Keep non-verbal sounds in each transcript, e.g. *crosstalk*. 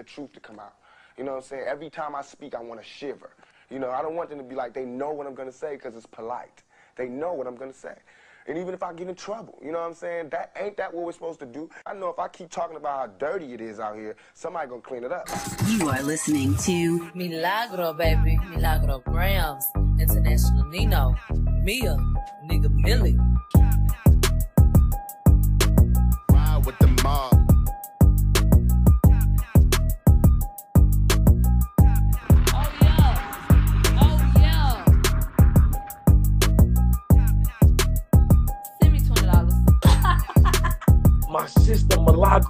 the truth to come out. You know what I'm saying? Every time I speak, I want to shiver. You know, I don't want them to be like they know what I'm going to say because it's polite. They know what I'm going to say. And even if I get in trouble, you know what I'm saying? That ain't that what we're supposed to do. I know if I keep talking about how dirty it is out here, somebody gonna clean it up. You are listening to Milagro, baby. Milagro Grams. International Nino. Mia. Nigga Millie.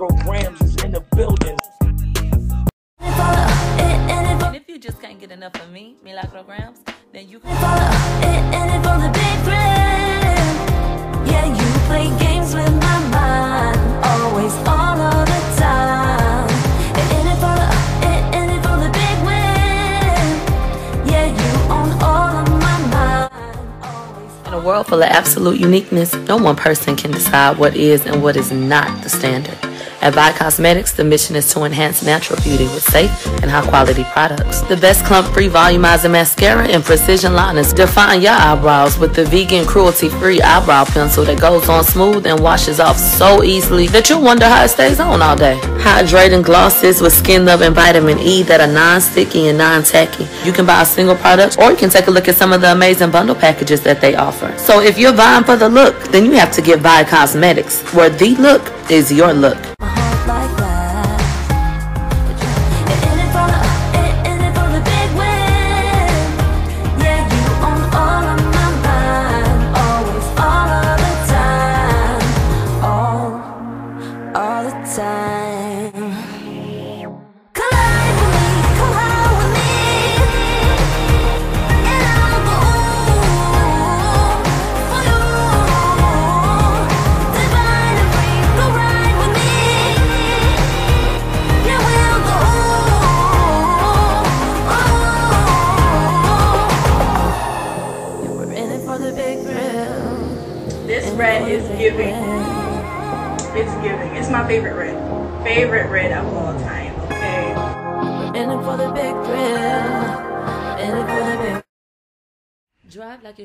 Milagro Grams is in the building. And if you just can't get enough of me, Milagro Grams, then you can Yeah, you play games with my mind, always, all of the time. In it for the, in it for the big win. Yeah, you own all of my mind, always. In a world full of absolute uniqueness, no one person can decide what is and what is not the standard. At Vi Cosmetics, the mission is to enhance natural beauty with safe and high quality products. The best clump free volumizing mascara and precision liners define your eyebrows with the vegan cruelty free eyebrow pencil that goes on smooth and washes off so easily that you'll wonder how it stays on all day. Hydrating glosses with skin love and vitamin E that are non sticky and non tacky. You can buy a single product or you can take a look at some of the amazing bundle packages that they offer. So if you're vying for the look, then you have to get Vi Cosmetics, where the look is your look.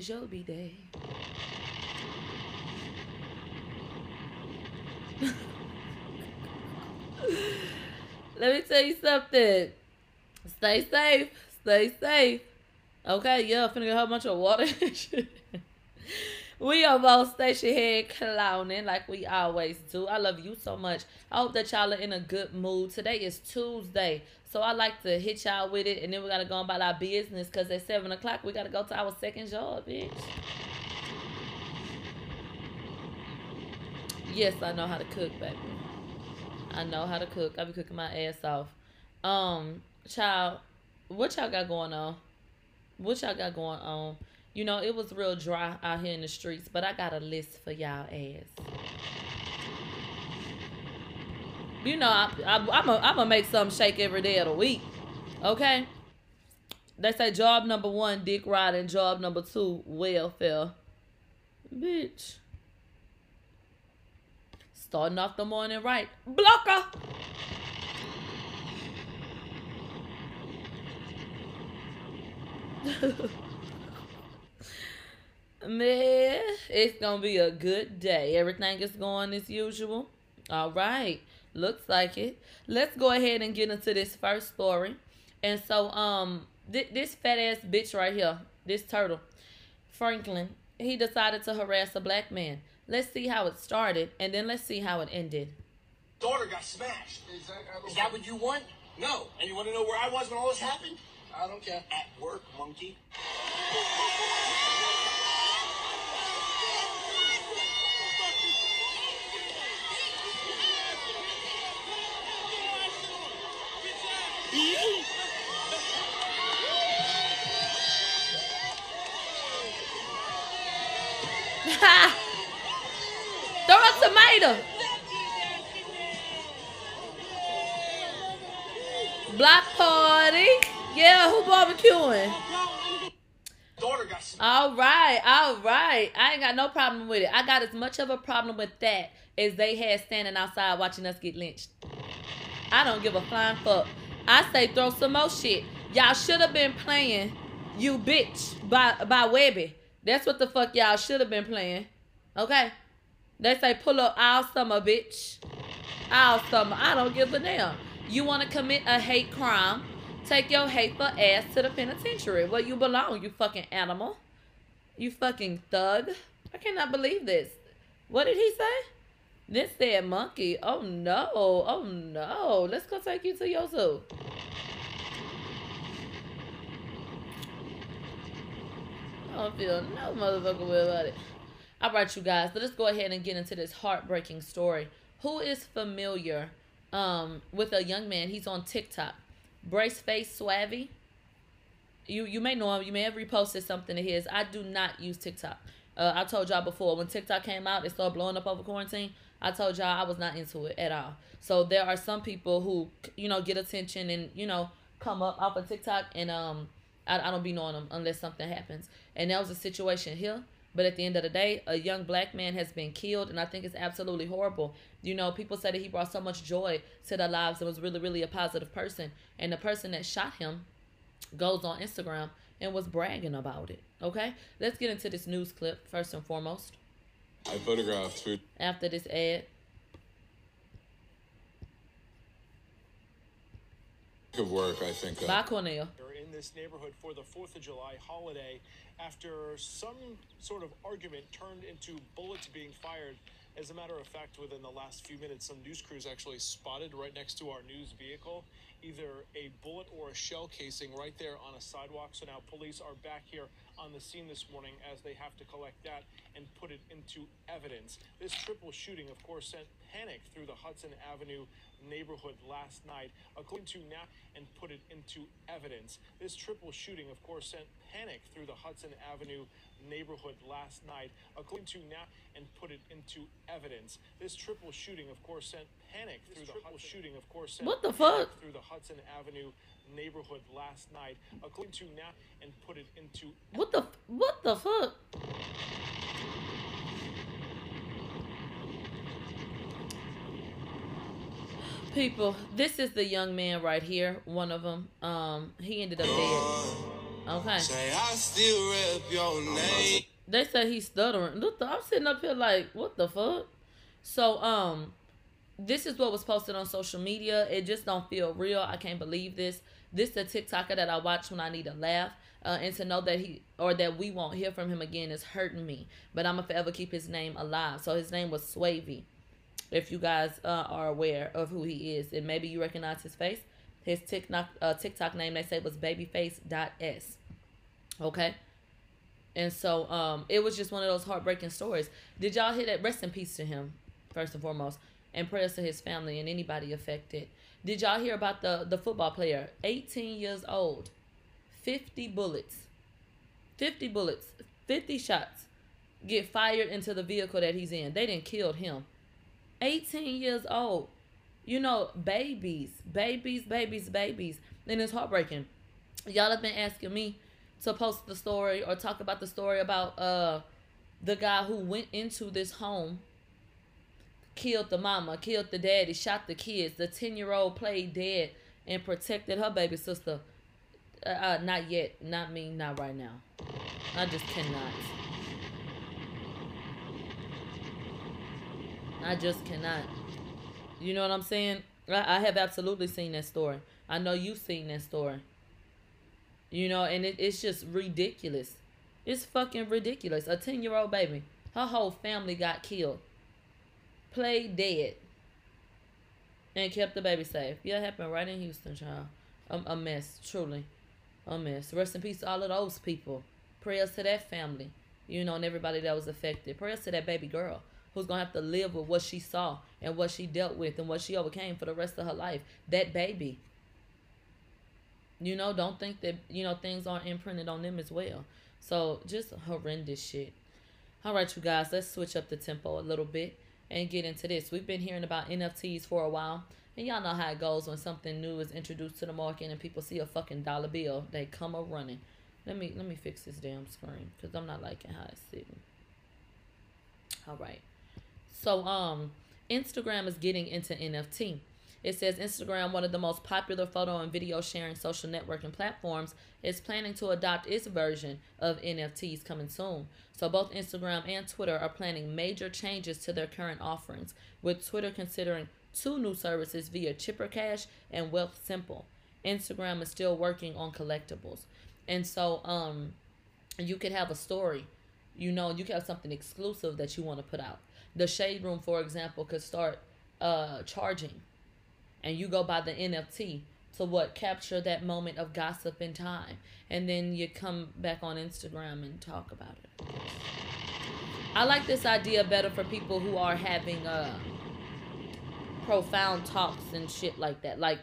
It's your B day. Let me tell you something. Stay safe. Stay safe. Okay, yeah, finna get a whole bunch of water. *laughs* we are both station head clowning like we always do. I love you so much. I hope that y'all are in a good mood. Today is Tuesday. So I like to hit y'all with it and then we gotta go about our business because at seven o'clock we gotta go to our second job, bitch. Yes, I know how to cook, baby. I know how to cook. I be cooking my ass off. Um, child, what y'all got going on? What y'all got going on? You know, it was real dry out here in the streets, but I got a list for y'all ass. You know, I, I, I'm going to make something shake every day of the week. Okay? They say job number one, dick riding. Job number two, welfare. Bitch. Starting off the morning right. Blocker! *laughs* Man, it's gonna be a good day. Everything is going as usual. All right, looks like it. Let's go ahead and get into this first story. And so, um, th- this fat ass bitch right here, this turtle, Franklin, he decided to harass a black man. Let's see how it started, and then let's see how it ended. daughter got smashed. Is that what you want? No. And you want to know where I was when all this happened? I don't care. At work, monkey. Throw a tomato. Block party. Yeah, who barbecuing? Daughter got smashed. All right, all right. I ain't got no problem with it. I got as much of a problem with that as they had standing outside watching us get lynched. I don't give a flying fuck. I say throw some more shit. Y'all should have been playing You Bitch by by Webbie. That's what the fuck y'all should have been playing. Okay? They say pull up all summer, bitch. All summer. I don't give a damn. You want to commit a hate crime? Take your hateful ass to the penitentiary where you belong, you fucking animal. You fucking thug. I cannot believe this. What did he say? This said monkey. Oh no. Oh no. Let's go take you to your zoo. I don't feel no motherfucker way about it. All right, you guys. So Let's go ahead and get into this heartbreaking story. Who is familiar um, with a young man? He's on TikTok. Brace Face Swavy. You you may know him. You may have reposted something of his. I do not use TikTok. Uh, I told y'all before when TikTok came out, it started blowing up over quarantine. I told y'all I was not into it at all. So there are some people who you know get attention and you know come up off of TikTok and um I, I don't be knowing them unless something happens. And that was a situation here. But at the end of the day, a young black man has been killed, and I think it's absolutely horrible. You know, people say that he brought so much joy to their lives and was really, really a positive person. And the person that shot him goes on Instagram and was bragging about it. Okay? Let's get into this news clip first and foremost I photographed food after this ad. of work. I think uh, Bye, Cornell. are in this neighborhood for the 4th of July holiday after some sort of argument turned into bullets being fired. As a matter of fact, within the last few minutes, some news crews actually spotted right next to our news vehicle either a bullet or a shell casing right there on a sidewalk. So now police are back here on the scene this morning as they have to collect that and put it into evidence. This triple shooting, of course, sent panic through the Hudson Avenue neighborhood last night. According to now, and put it into evidence. This triple shooting, of course, sent panic through the Hudson Avenue neighborhood last night. According to now, and put it into evidence. This triple shooting, of course, sent panic through the triple shooting, of course, sent What the panic fuck? through the Hudson Avenue neighborhood last night. According to now, and put it into What the what the fuck? People, this is the young man right here. One of them. Um, he ended up dead. Okay. Say I still rep your name. They say he's stuttering. Look, I'm sitting up here like, what the fuck? So, um, this is what was posted on social media. It just don't feel real. I can't believe this. This is a TikToker that I watch when I need a laugh. Uh, and to know that he or that we won't hear from him again is hurting me. But I'm gonna forever keep his name alive. So his name was Swavy. If you guys uh, are aware of who he is, and maybe you recognize his face, his TikTok uh, TikTok name they say was babyface.s. Okay. And so um, it was just one of those heartbreaking stories. Did y'all hear that? Rest in peace to him, first and foremost, and prayers to his family and anybody affected. Did y'all hear about the the football player, 18 years old, 50 bullets, 50 bullets, 50 shots, get fired into the vehicle that he's in. They didn't kill him. 18 years old. You know, babies, babies, babies, babies, and it's heartbreaking. Y'all have been asking me to post the story or talk about the story about uh the guy who went into this home killed the mama killed the daddy shot the kids. The 10 year old played dead and protected her baby sister. Uh, uh not yet. Not me. Not right now. I just cannot. I just cannot you know what i'm saying i, I have absolutely seen that story i know you've seen that story you know, and it, it's just ridiculous. It's fucking ridiculous. A 10 year old baby, her whole family got killed, played dead, and kept the baby safe. Yeah, happened right in Houston, child. A, a mess, truly. A mess. Rest in peace to all of those people. Prayers to that family, you know, and everybody that was affected. Prayers to that baby girl who's going to have to live with what she saw and what she dealt with and what she overcame for the rest of her life. That baby. You know, don't think that, you know, things aren't imprinted on them as well. So just horrendous shit. All right, you guys, let's switch up the tempo a little bit and get into this. We've been hearing about NFTs for a while. And y'all know how it goes when something new is introduced to the market and people see a fucking dollar bill, they come a running. Let me let me fix this damn screen because I'm not liking how it's sitting. All right. So um Instagram is getting into NFT. It says Instagram, one of the most popular photo and video sharing social networking platforms, is planning to adopt its version of NFTs coming soon. So both Instagram and Twitter are planning major changes to their current offerings, with Twitter considering two new services via Chipper Cash and Wealthsimple. Instagram is still working on collectibles. And so um you could have a story, you know, you could have something exclusive that you want to put out. The Shade Room, for example, could start uh charging and you go by the NFT to what capture that moment of gossip in time and then you come back on Instagram and talk about it. I like this idea better for people who are having uh profound talks and shit like that. Like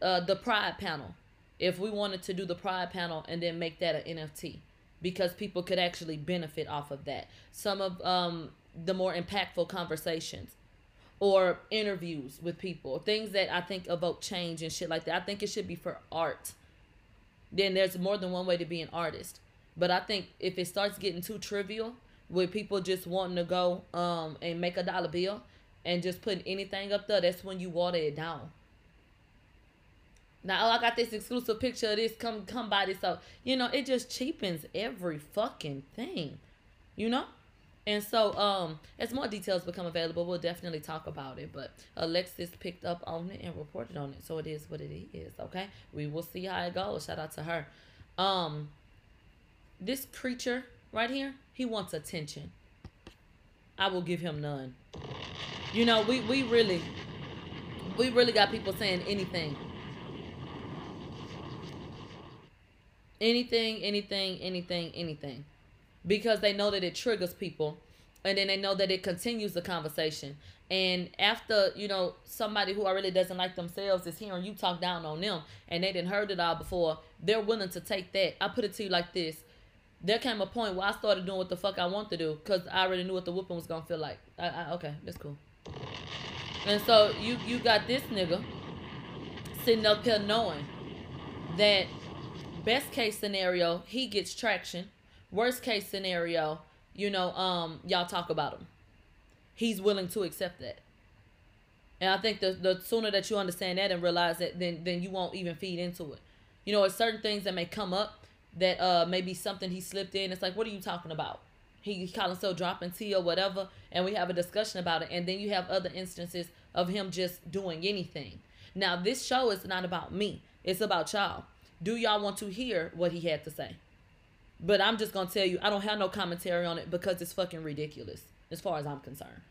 uh the pride panel. If we wanted to do the pride panel and then make that an NFT because people could actually benefit off of that. Some of um the more impactful conversations or interviews with people, things that I think evoke change and shit like that. I think it should be for art. Then there's more than one way to be an artist. But I think if it starts getting too trivial, with people just wanting to go um and make a dollar bill and just putting anything up there, that's when you water it down. Now, oh, I got this exclusive picture of this. Come, come by this. So, you know, it just cheapens every fucking thing, you know. And so, um, as more details become available, we'll definitely talk about it. But Alexis picked up on it and reported on it, so it is what it is. Okay, we will see how it goes. Shout out to her. Um, this creature right here, he wants attention. I will give him none. You know, we we really, we really got people saying anything. Anything, anything, anything, anything because they know that it triggers people and then they know that it continues the conversation. And after you know somebody who really doesn't like themselves is hearing you talk down on them and they didn't heard it all before they're willing to take that. I put it to you like this. There came a point where i started doing what the fuck i want to do because i already knew what the whooping was gonna feel like. I, I, okay that's cool. And so you you got this nigga sitting up here knowing that best case scenario he gets traction worst case scenario, you know, um, y'all talk about him. He's willing to accept that. And I think the the sooner that you understand that and realize that, then then you won't even feed into it. You know, it's certain things that may come up that uh maybe something he slipped in. It's like, what are you talking about? He calling himself dropping tea or whatever, and we have a discussion about it. And then you have other instances of him just doing anything. Now, this show is not about me. It's about y'all. Do y'all want to hear what he had to say? But I'm just gonna tell you, I don't have no commentary on it because it's fucking ridiculous, as far as I'm concerned.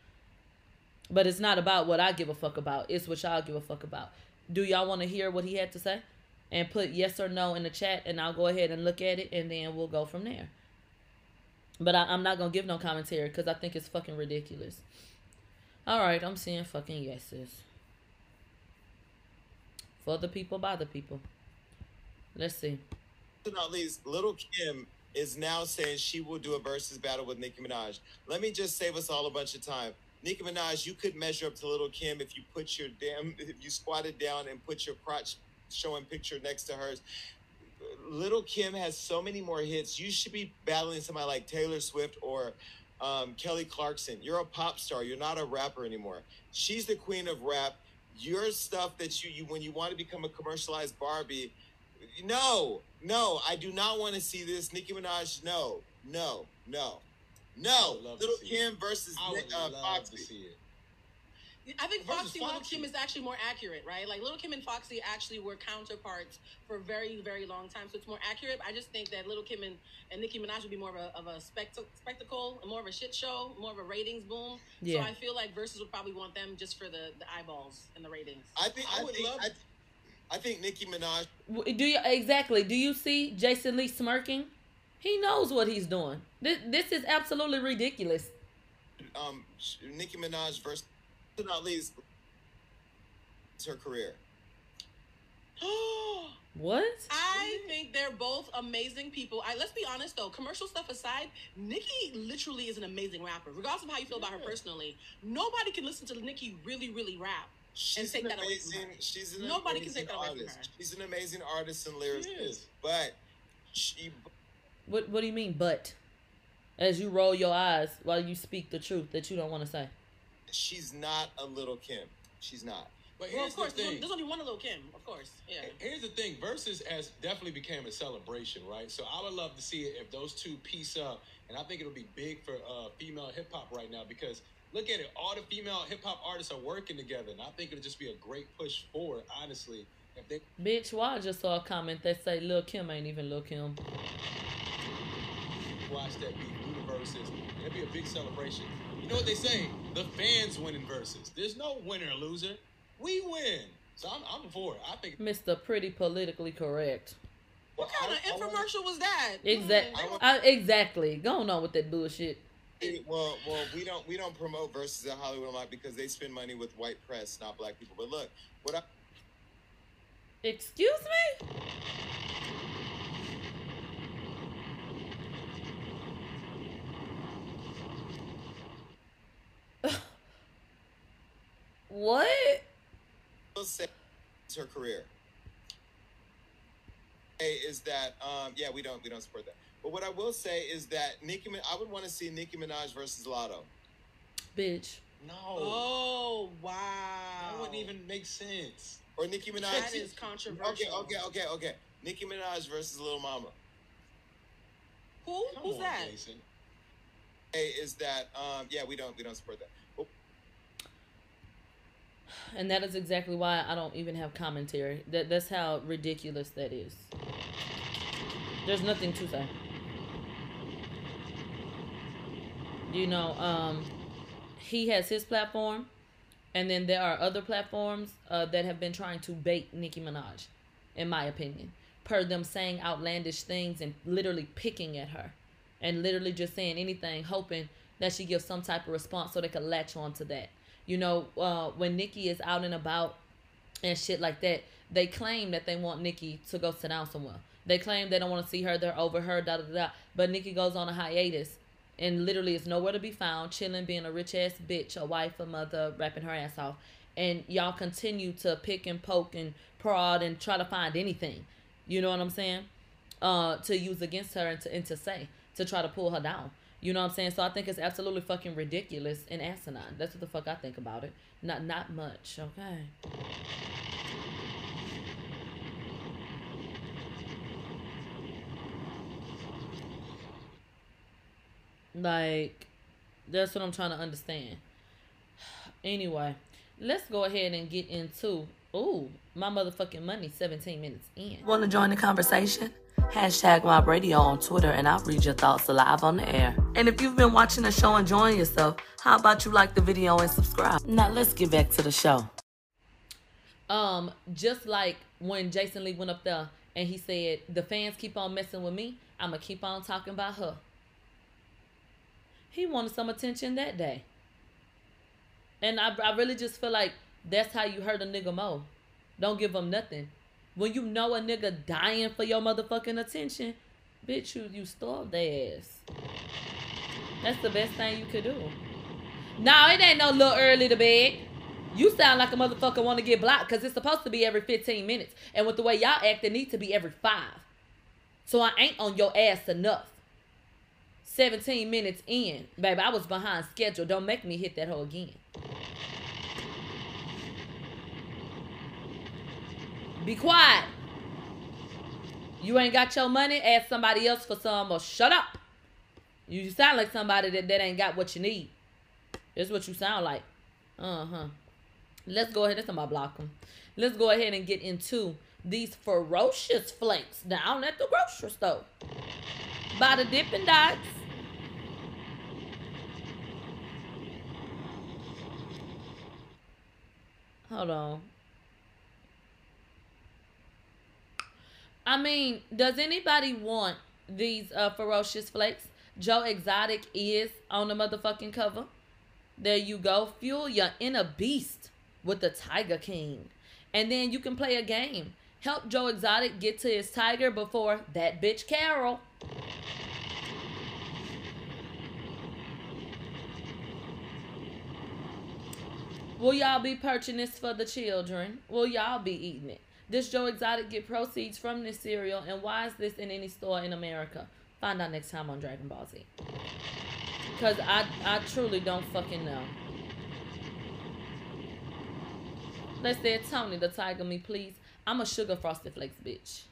But it's not about what I give a fuck about. It's what y'all give a fuck about. Do y'all want to hear what he had to say? And put yes or no in the chat, and I'll go ahead and look at it, and then we'll go from there. But I, I'm not gonna give no commentary because I think it's fucking ridiculous. All right, I'm seeing fucking yeses. For the people, by the people. Let's see. Not least, Little Kim is now saying she will do a versus battle with Nicki Minaj. Let me just save us all a bunch of time. Nicki Minaj, you could measure up to Little Kim if you put your damn, *laughs* if you squatted down and put your crotch showing picture next to hers. Little Kim has so many more hits. You should be battling somebody like Taylor Swift or um, Kelly Clarkson. You're a pop star. You're not a rapper anymore. She's the queen of rap. Your stuff that you, you when you want to become a commercialized Barbie, no, no, I do not want to see this. Nicki Minaj, no, no, no, no. Little Kim versus Nick, uh, Foxy. I think Versus Foxy, Little Kim is actually more accurate, right? Like Little Kim and Foxy actually were counterparts for a very, very long time, so it's more accurate. I just think that Little Kim and, and Nicki Minaj would be more of a, of a spect- spectacle, more of a shit show, more of a ratings boom. Yeah. So I feel like Versus would probably want them just for the, the eyeballs and the ratings. I think I, would think love- I, I think Nicki Minaj. Do you exactly? Do you see Jason Lee smirking? He knows what he's doing. This this is absolutely ridiculous. um Nicki Minaj versus not least it's her career. *gasps* What? I think they're both amazing people. I let's be honest though, commercial stuff aside, Nicki literally is an amazing rapper. Regardless of how you feel about her personally, nobody can listen to Nicki really, really rap and She's take an that away from amazing. her. She's an Nobody can take that away from artist. her. She's an amazing artist and lyricist, but she What What do you mean? But as you roll your eyes while you speak the truth that you don't want to say. she's not a little Kim. She's not. But Well, here's of course, the there's, thing. there's only one little Kim, of course. Yeah. Here's the thing: Versus has definitely became a celebration, right? So I would love to see it if those two piece up, and I think it'll be big for uh, female hip hop right now because look at it, all the female hip hop artists are working together, and I think it'll just be a great push forward. Honestly, if they Bitch, why I just saw a comment that say Lil Kim ain't even Lil Kim. watch that beat, do the verses, it'll be a big celebration. You know what they say? The fans win in verses. There's no winner or loser. We win. So I'm, I'm for it. I think Mr. Pretty Politically Correct. What kind of infomercial was that? Exactly. exactly. Going on with that bullshit. Well, well, we don't we don't promote versus in Hollywood a lot because they spend money with white press, not black people. But look, what I Excuse me? *laughs* what? will say is her career. Is that um yeah we don't we don't support that. But what I will say is that Nicki Min- I would want to see Nicki Minaj versus Latto. Bitch. no. Oh wow. That wouldn't even make sense. Or Nicki Minaj. That is controversial. Okay, okay, okay, okay. Nicki Minaj versus Lil Mama. Who? Come Who's on, that? Jason. Hey, is that um yeah we don't we don't support that. But And that is exactly why I don't even have commentary. That that's how ridiculous that is. There's nothing to say. You know, um he has his platform and then there are other platforms uh, that have been trying to bait Nicki Minaj, in my opinion. Per them saying outlandish things and literally picking at her. And literally just saying anything, hoping that she gives some type of response so they could latch on to that. You know, uh, when Nicki is out and about and shit like that, they claim that they want Nicki to go sit down somewhere. They claim they don't want to see her, they're over her, da da da. But Nicki goes on a hiatus and literally is nowhere to be found, chilling, being a rich ass bitch, a wife, a mother, rapping her ass off. And y'all continue to pick and poke and prod and try to find anything. You know what I'm saying? Uh, to use against her and to, and to say, to try to pull her down. You know what I'm saying? So I think it's absolutely fucking ridiculous and asinine. That's what the fuck I think about it. Not not much, okay? Like, that's what I'm trying to understand. *sighs* Anyway, let's go ahead and get into ooh my motherfucking money. 17 minutes in. Want to join the conversation? Hashtag Mob Radio on Twitter, and I'll read your thoughts live on the air. And if you've been watching the show and enjoying yourself, how about you like the video and subscribe? Now let's get back to the show. Um, just like when Jason Lee went up there and he said, "The fans keep on messing with me, I'ma keep on talking about her." He wanted some attention that day. And I, I really just feel like that's how you hurt a nigga more. Don't give him nothing. When you know a nigga dying for your motherfucking attention, bitch, you, you starve their ass. That's the best thing you could do. No, it ain't no little early to bed. You sound like a motherfucker want to get blocked because it's supposed to be every 15 minutes. And with the way y'all act, it needs to be every five. So I ain't on your ass enough. 17 minutes in. Baby, I was behind schedule. Don't make me hit that hole again. Be quiet. You ain't got your money, ask somebody else for some or shut up. You sound like somebody that, that ain't got what you need. That's what you sound like. Uh-huh. Let's go ahead. That's somebody block them. Let's go ahead and get into these ferocious flakes down at the grocery store. By the Dippin' Dots. Hold on. I mean, does anybody want these uh, ferocious flakes? Joe Exotic is on the motherfucking cover. There you go. Fuel your inner beast with the Tiger King. And then you can play a game. Help Joe Exotic get to his tiger before that bitch Carol. Will y'all be purchasing this for the children? Will y'all be eating it? Does Joe Exotic get proceeds from this cereal? And why is this in any store in America? Find out next time on Dragon Ball Z. Because I, I truly don't fucking know. They said, Tony, the tiger me, please. I'm a sugar frosted flakes bitch.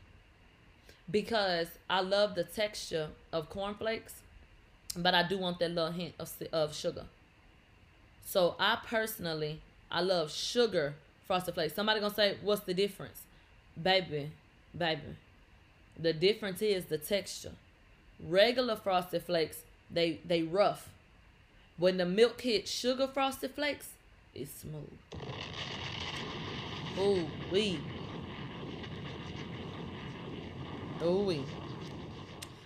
Because I love the texture of cornflakes, but I do want that little hint of, of sugar. So I personally, I love sugar frosted flakes. Somebody gonna say, what's the difference? Baby, baby. The difference is the texture. Regular frosted flakes, they they rough. When the milk hits sugar frosted flakes, it's smooth. Ooh wee. Ooh wee.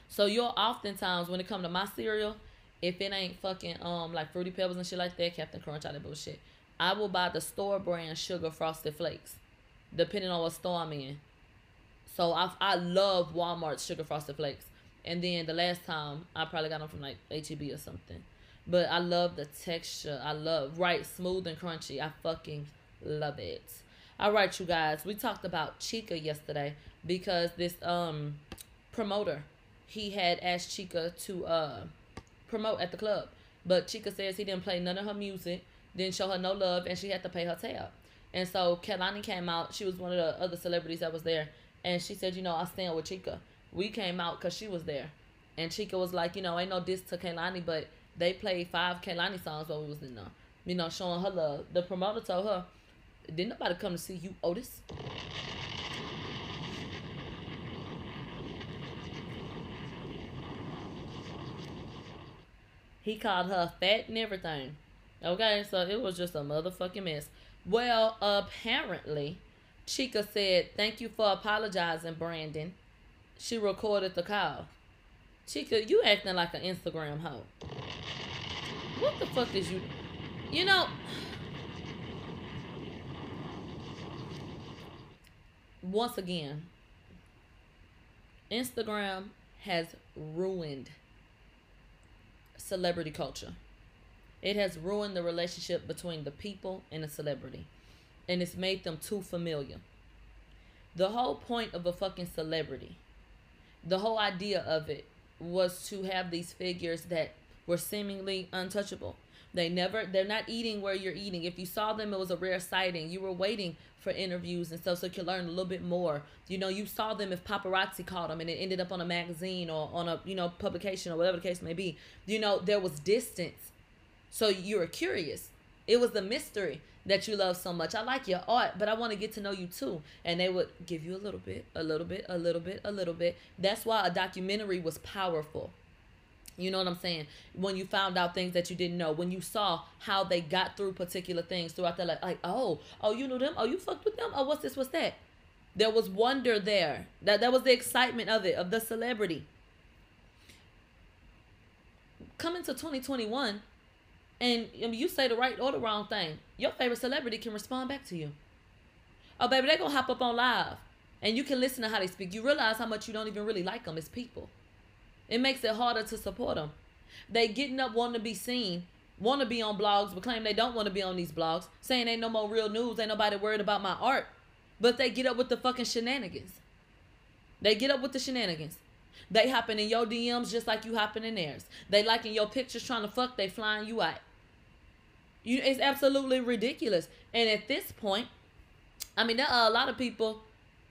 So you'll oftentimes when it come to my cereal, if it ain't fucking um like fruity pebbles and shit like that, Captain Crunch, all that bullshit, I will buy the store brand sugar frosted flakes, depending on what store I'm in. So I I love Walmart's sugar frosted flakes. And then the last time I probably got them from like HEB or something. But I love the texture. I love right smooth and crunchy. I fucking love it. All right, you guys. We talked about Chika yesterday because this um promoter he had asked Chika to uh promote at the club, but Chika says he didn't play none of her music, didn't show her no love, and she had to pay her tab. And so Kehlani came out. She was one of the other celebrities that was there, and she said, you know, I stand with Chika. We came out because she was there, and Chika was like, you know, ain't no diss to Kehlani, but they played five Kehlani songs while we was in there, you know, showing her love. The promoter told her, didn't nobody come to see you, Otis. He called her fat and everything. Okay, so it was just a motherfucking mess. Well, apparently, Chika said, Thank you for apologizing, Brandon. She recorded the call. Chika, you acting like an Instagram hoe. What the fuck is you? You know, once again, Instagram has ruined celebrity culture. It has ruined the relationship between the people and the celebrity. And it's made them too familiar. The whole point of a fucking celebrity, the whole idea of it was to have these figures that were seemingly untouchable. They never they're not eating where you're eating. If you saw them, it was a rare sighting. You were waiting for interviews and stuff so you could learn a little bit more. You know, you saw them if paparazzi caught them and it ended up on a magazine or on a, you know, publication or whatever the case may be. You know, there was distance. So you were curious. It was the mystery that you love so much. I like your art, but I want to get to know you too. And they would give you a little bit, a little bit, a little bit, a little bit. That's why a documentary was powerful. You know what I'm saying? When you found out things that you didn't know, when you saw how they got through particular things throughout their life, like, oh, oh, you knew them, oh, you fucked with them, oh, what's this, what's that? There was wonder there. That that was the excitement of it, of the celebrity. Coming to 2021, and you say the right or the wrong thing, your favorite celebrity can respond back to you. Oh, baby, they gonna hop up on live, and you can listen to how they speak. You realize how much you don't even really like them as people. It makes it harder to support them. They getting up wanting to be seen, want to be on blogs, but claim they don't want to be on these blogs, saying ain't no more real news, ain't nobody worried about my art. But they get up with the fucking shenanigans. They get up with the shenanigans. They hopping in your DMs just like you hopping in theirs. They liking your pictures trying to fuck, they flying you out. You it's absolutely ridiculous. And at this point, I mean there are a lot of people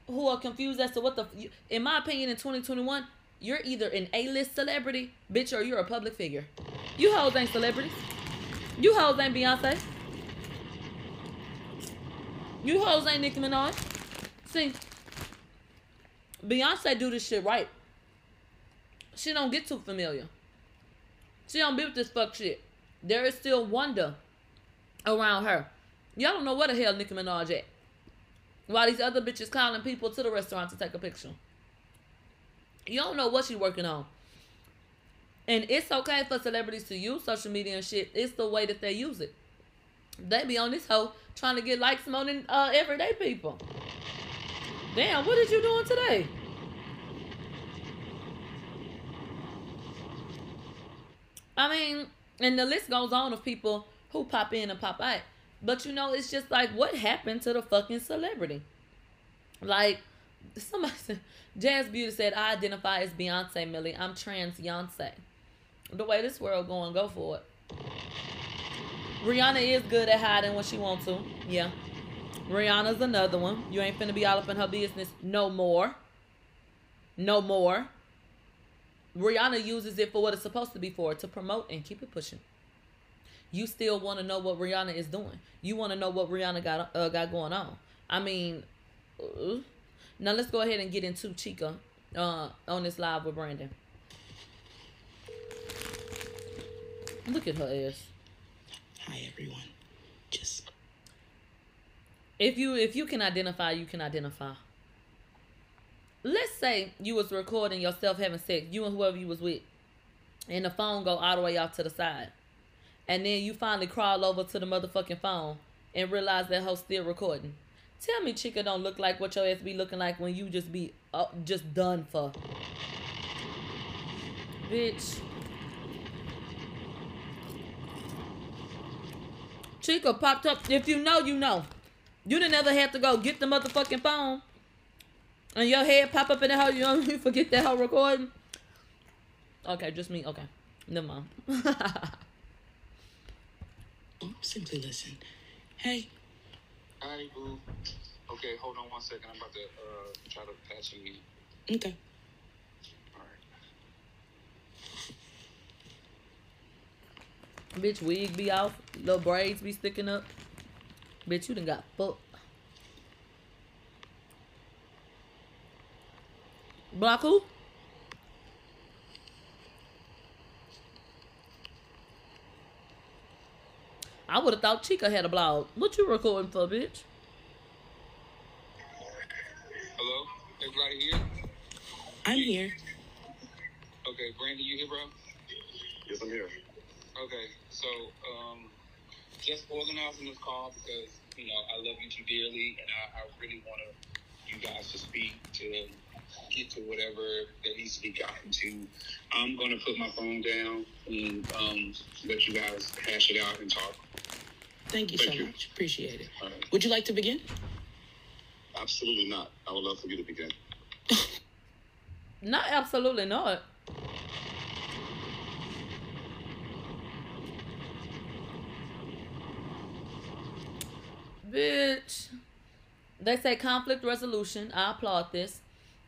who are confused as to what the in my opinion in 2021 you're either an A-list celebrity, bitch, or you're a public figure. You hoes ain't celebrities. You hoes ain't Beyonce. You hoes ain't Nicki Minaj. See, Beyonce do this shit right. She don't get too familiar. She don't be with this fuck shit. There is still wonder around her. Y'all don't know where the hell Nicki Minaj at. While these other bitches calling people to the restaurant to take a picture. You don't know what she's working on. And it's okay for celebrities to use social media and shit. It's the way that they use it. They be on this hoe trying to get likes more than uh, everyday people. Damn, what is you doing today? I mean, and the list goes on of people who pop in and pop out. But you know, it's just like, what happened to the fucking celebrity? Like, somebody said, Jazz Beauty said, I identify as Beyonce Millie. I'm trans Beyonce. The way this world going, go for it. Rihanna is good at hiding when she wants to. Yeah. Rihanna's another one. You ain't finna be all up in her business no more. No more. Rihanna uses it for what it's supposed to be for, to promote and keep it pushing. You still want to know what Rihanna is doing. You want to know what Rihanna got uh, got going on. I mean, uh, now let's go ahead and get into Chika uh, on this live with Brandon. Look at her ass. Hi everyone. Just If you if you can identify, you can identify. Let's say you was recording yourself having sex, you and whoever you was with, and the phone go all the way off to the side, and then you finally crawl over to the motherfucking phone and realize that hoe still recording. Tell me, Chika don't look like what your ass be looking like when you just be uh, just done for. Bitch. Chika popped up. If you know, you know. You didn't ever have to go get the motherfucking phone. And your head pop up in the hole. You know, *laughs* you forget that whole recording. Okay, just me. Okay. Never mind. *laughs* oh, simply listen. Hey, Hi, boo. Okay, hold on one second. I'm about to uh, try to patch you in. okay. Alright. Bitch, wig be off. Little braids be sticking up. Bitch, you done got fucked. Block who? I would have thought Chika had a blog. What you recording for, bitch? Hello? Everybody here? I'm here. Okay, Brandon, you here, bro? Yes, I'm here. Okay, so um, just organizing this call because you know I love you too dearly, and I, I really want you guys to speak to get to whatever that needs to be gotten to. I'm gonna put my phone down and um, let you guys hash it out and talk. Thank you Thank so you. much. Appreciate it. Right. Would you like to begin? Absolutely not. I would love for you to begin. *laughs* Not absolutely not. Bitch. They say conflict resolution. I applaud this.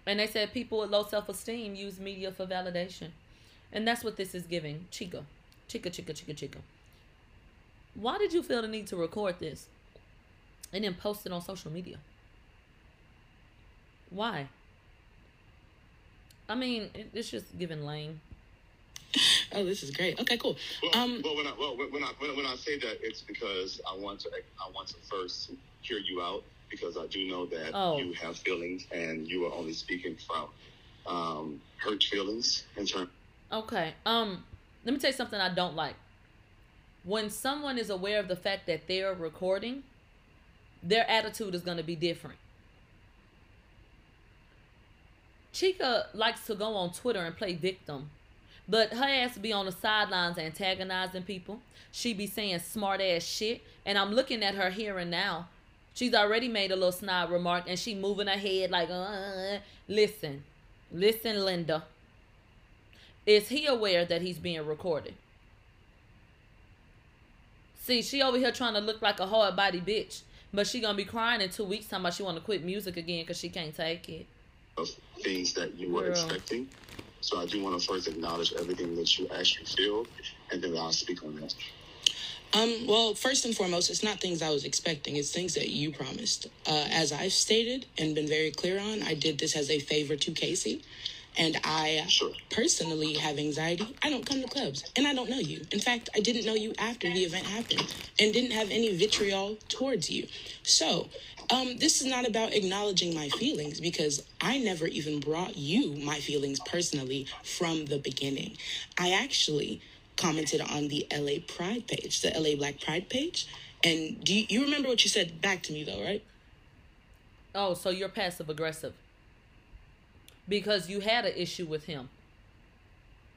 And they said people with low self esteem use media for validation. And that's what this is giving. Chika. Chika, chica, chica, chica. Why did you feel the need to record this and then post it on social media? Why? I mean, it's just giving lame. Oh, this is great. Okay, cool. Well, Um, well, when I well when I when, when I say that, it's because I want to I want to first hear you out because I do know that Oh. you have feelings and you are only speaking from um, hurt feelings in terms. Okay. Um, let me tell you something I don't like. When someone is aware of the fact that they're recording, their attitude is going to be different. Chika likes to go on Twitter and play victim, but her ass be on the sidelines antagonizing people. She be saying smart ass shit, and I'm looking at her here and now. She's already made a little snide remark, and she moving her head like, uh, listen, listen, Linda. Is he aware that he's being recorded? See, she over here trying to look like a hard body bitch, but she gonna be crying in two weeks talking about she want to quit music again because she can't take it. of things that you were Girl. expecting. So I do want to first acknowledge everything that you actually feel, and then I'll speak on that. Um, well, first and foremost, it's not things I was expecting. It's things that you promised. Uh, as I've stated and been very clear on, I did this as a favor to Casey. And I personally have anxiety. I don't come to clubs and I don't know you. In fact, I didn't know you after the event happened and didn't have any vitriol towards you. So, um, this is not about acknowledging my feelings because I never even brought you my feelings personally from the beginning. I actually commented on the LA Pride page, the LA Black Pride page. And do you, you remember what you said back to me though, right? Oh, so you're passive aggressive because you had an issue with him,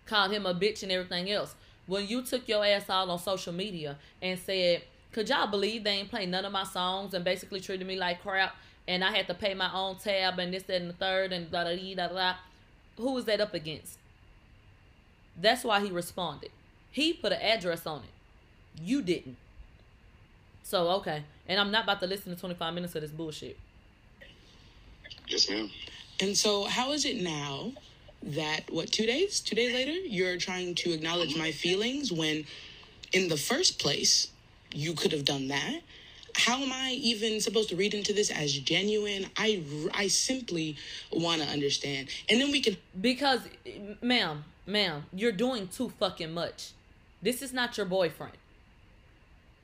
called him a bitch and everything else. When you took your ass out on social media and said, "Could y'all believe they ain't playing none of my songs and basically treated me like crap?" And I had to pay my own tab and this, that, and the third, and da da da da da. Who was that up against? That's why he responded. He put an address on it. You didn't. So okay, and I'm not about to listen to 25 minutes of this bullshit. Yes, ma'am. And so, how is it now that, what, two days? Two days later, you're trying to acknowledge my feelings when, in the first place, you could have done that? How am I even supposed to read into this as genuine? I, I simply want to understand. And then we can. Because, ma'am, ma'am, you're doing too fucking much. This is not your boyfriend.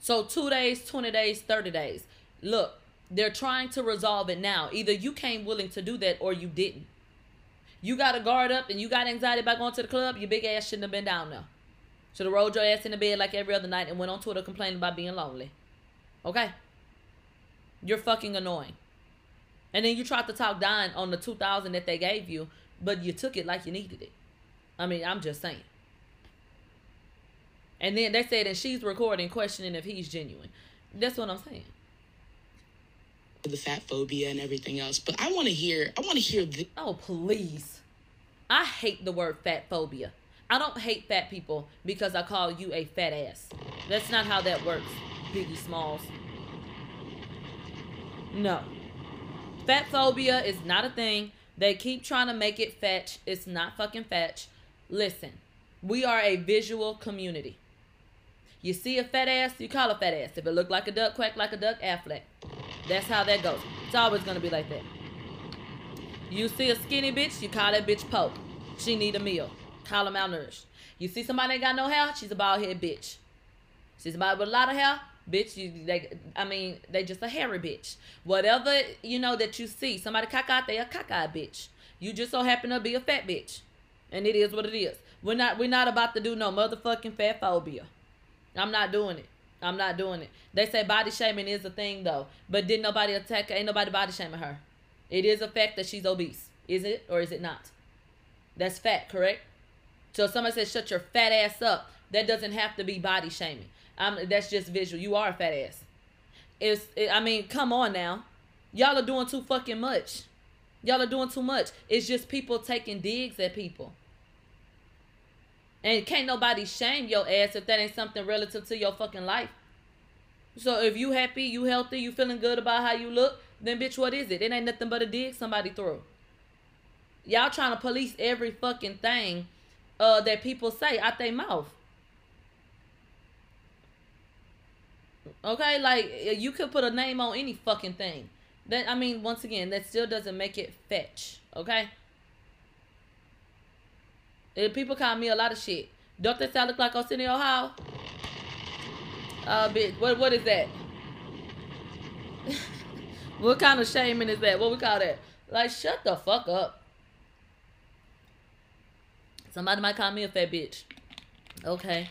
So, two days, 20 days, 30 days. Look, they're trying to resolve it now. Either you came willing to do that or you didn't. You got a guard up and you got anxiety about going to the club, your big ass shouldn't have been down there. Should have rolled your ass in the bed like every other night and went on Twitter complaining about being lonely. Okay? You're fucking annoying. And then you tried to talk down on the 2000 that they gave you, but you took it like you needed it. I mean, I'm just saying. And then they said, and she's recording, questioning if he's genuine. That's what I'm saying the fat phobia and everything else. But I want to hear. I want to hear. The- oh please! I hate the word fat phobia. I don't hate fat people because I call you a fat ass. That's not how that works, Biggie Smalls. No. Fat phobia is not a thing. They keep trying to make it fetch. It's not fucking fetch. Listen, we are a visual community. You see a fat ass, you call a fat ass. If it look like a duck, quack like a duck, Aflac. That's how that goes. It's always gonna be like that. You see a skinny bitch, you call that bitch poke. She need a meal. Call her malnourished. You see somebody ain't got no hair, she's a bald head bitch. She's somebody with a lot of hair, bitch. You I mean, they just a hairy bitch. Whatever you know that you see, somebody cockeyed, they a cockeyed bitch. You just so happen to be a fat bitch, and it is what it is. We're not we're not about to do no motherfucking fat phobia. I'm not doing it. I'm not doing it. They say body shaming is a thing though, but did nobody attack? Her, ain't nobody body shaming her. It is a fact that she's obese. Is it or is it not? That's fat, correct? So somebody says shut your fat ass up, that doesn't have to be body shaming. I'm, that's just visual. You are a fat ass. It's. It, I mean, come on now, y'all are doing too fucking much. Y'all are doing too much. It's just people taking digs at people. And can't nobody shame your ass if that ain't something relative to your fucking life. So if you happy, you healthy, you feeling good about how you look, then bitch, what is it? It ain't nothing but a dig somebody through. Y'all trying to police every fucking thing uh, that people say out their mouth. Okay, like you could put a name on any fucking thing. That I mean, once again, that still doesn't make it fetch. Okay. And people call me a lot of shit. Don't that sound like Arsenio Hall? Uh, bitch, what what is that? *laughs* what kind of shaming is that? What we call that? Like, shut the fuck up. Somebody might call me a fat bitch. Okay.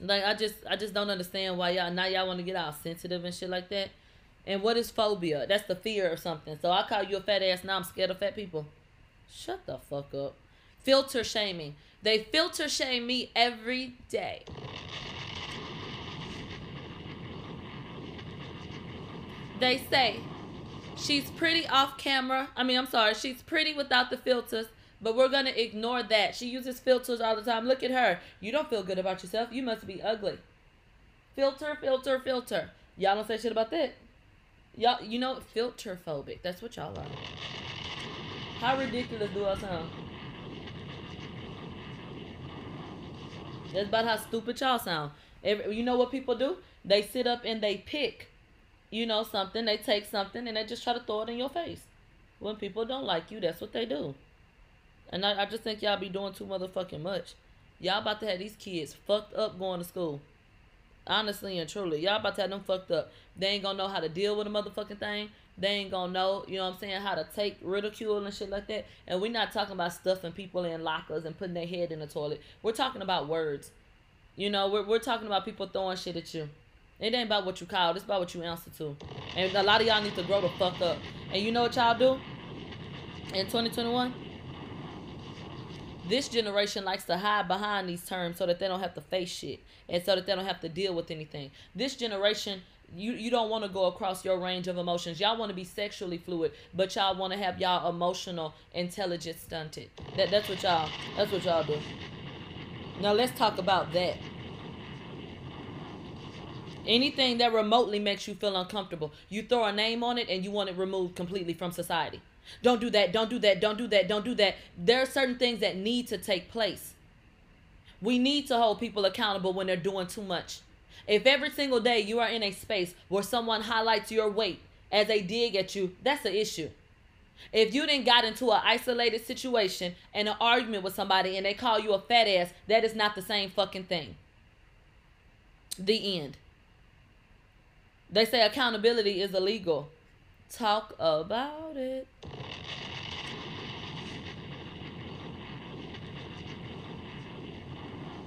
Like I just I just don't understand why y'all now y'all want to get all sensitive and shit like that. And what is phobia? That's the fear of something. So I call you a fat ass now I'm scared of fat people. Shut the fuck up filter shaming. They filter shame me every day. They say she's pretty off camera. I mean, I'm sorry, she's pretty without the filters, but we're going to ignore that. She uses filters all the time. Look at her. You don't feel good about yourself. You must be ugly. Filter, filter, filter. Y'all don't say shit about that. Y'all, you know, filter phobic. That's what y'all are. How ridiculous do I sound? That's about how stupid y'all sound. Every, you know what people do? They sit up and they pick, you know, something. They take something and they just try to throw it in your face. When people don't like you, that's what they do. And I, I just think y'all be doing too motherfucking much. Y'all about to have these kids fucked up going to school. Honestly and truly. Y'all about to have them fucked up. They ain't gonna know how to deal with a motherfucking thing. They ain't gonna know, you know what I'm saying, how to take ridicule and shit like that. And we're not talking about stuffing people in lockers and putting their head in the toilet. We're talking about words. You know, we're, we're talking about people throwing shit at you. It ain't about what you call, it's about what you answer to. And a lot of y'all need to grow the fuck up. And you know what y'all do? In 2021? This generation likes to hide behind these terms so that they don't have to face shit and so that they don't have to deal with anything. This generation you you don't want to go across your range of emotions. Y'all want to be sexually fluid, but y'all want to have y'all emotional intelligence stunted. That that's what y'all that's what y'all do. Now let's talk about that. Anything that remotely makes you feel uncomfortable, you throw a name on it and you want it removed completely from society. Don't do that. Don't do that. Don't do that. Don't do that. There are certain things that need to take place. We need to hold people accountable when they're doing too much. If every single day you are in a space where someone highlights your weight as they dig at you, that's an issue. If you didn't got into an isolated situation and an argument with somebody and they call you a fat ass, that is not the same fucking thing. The end. They say accountability is illegal. Talk about it.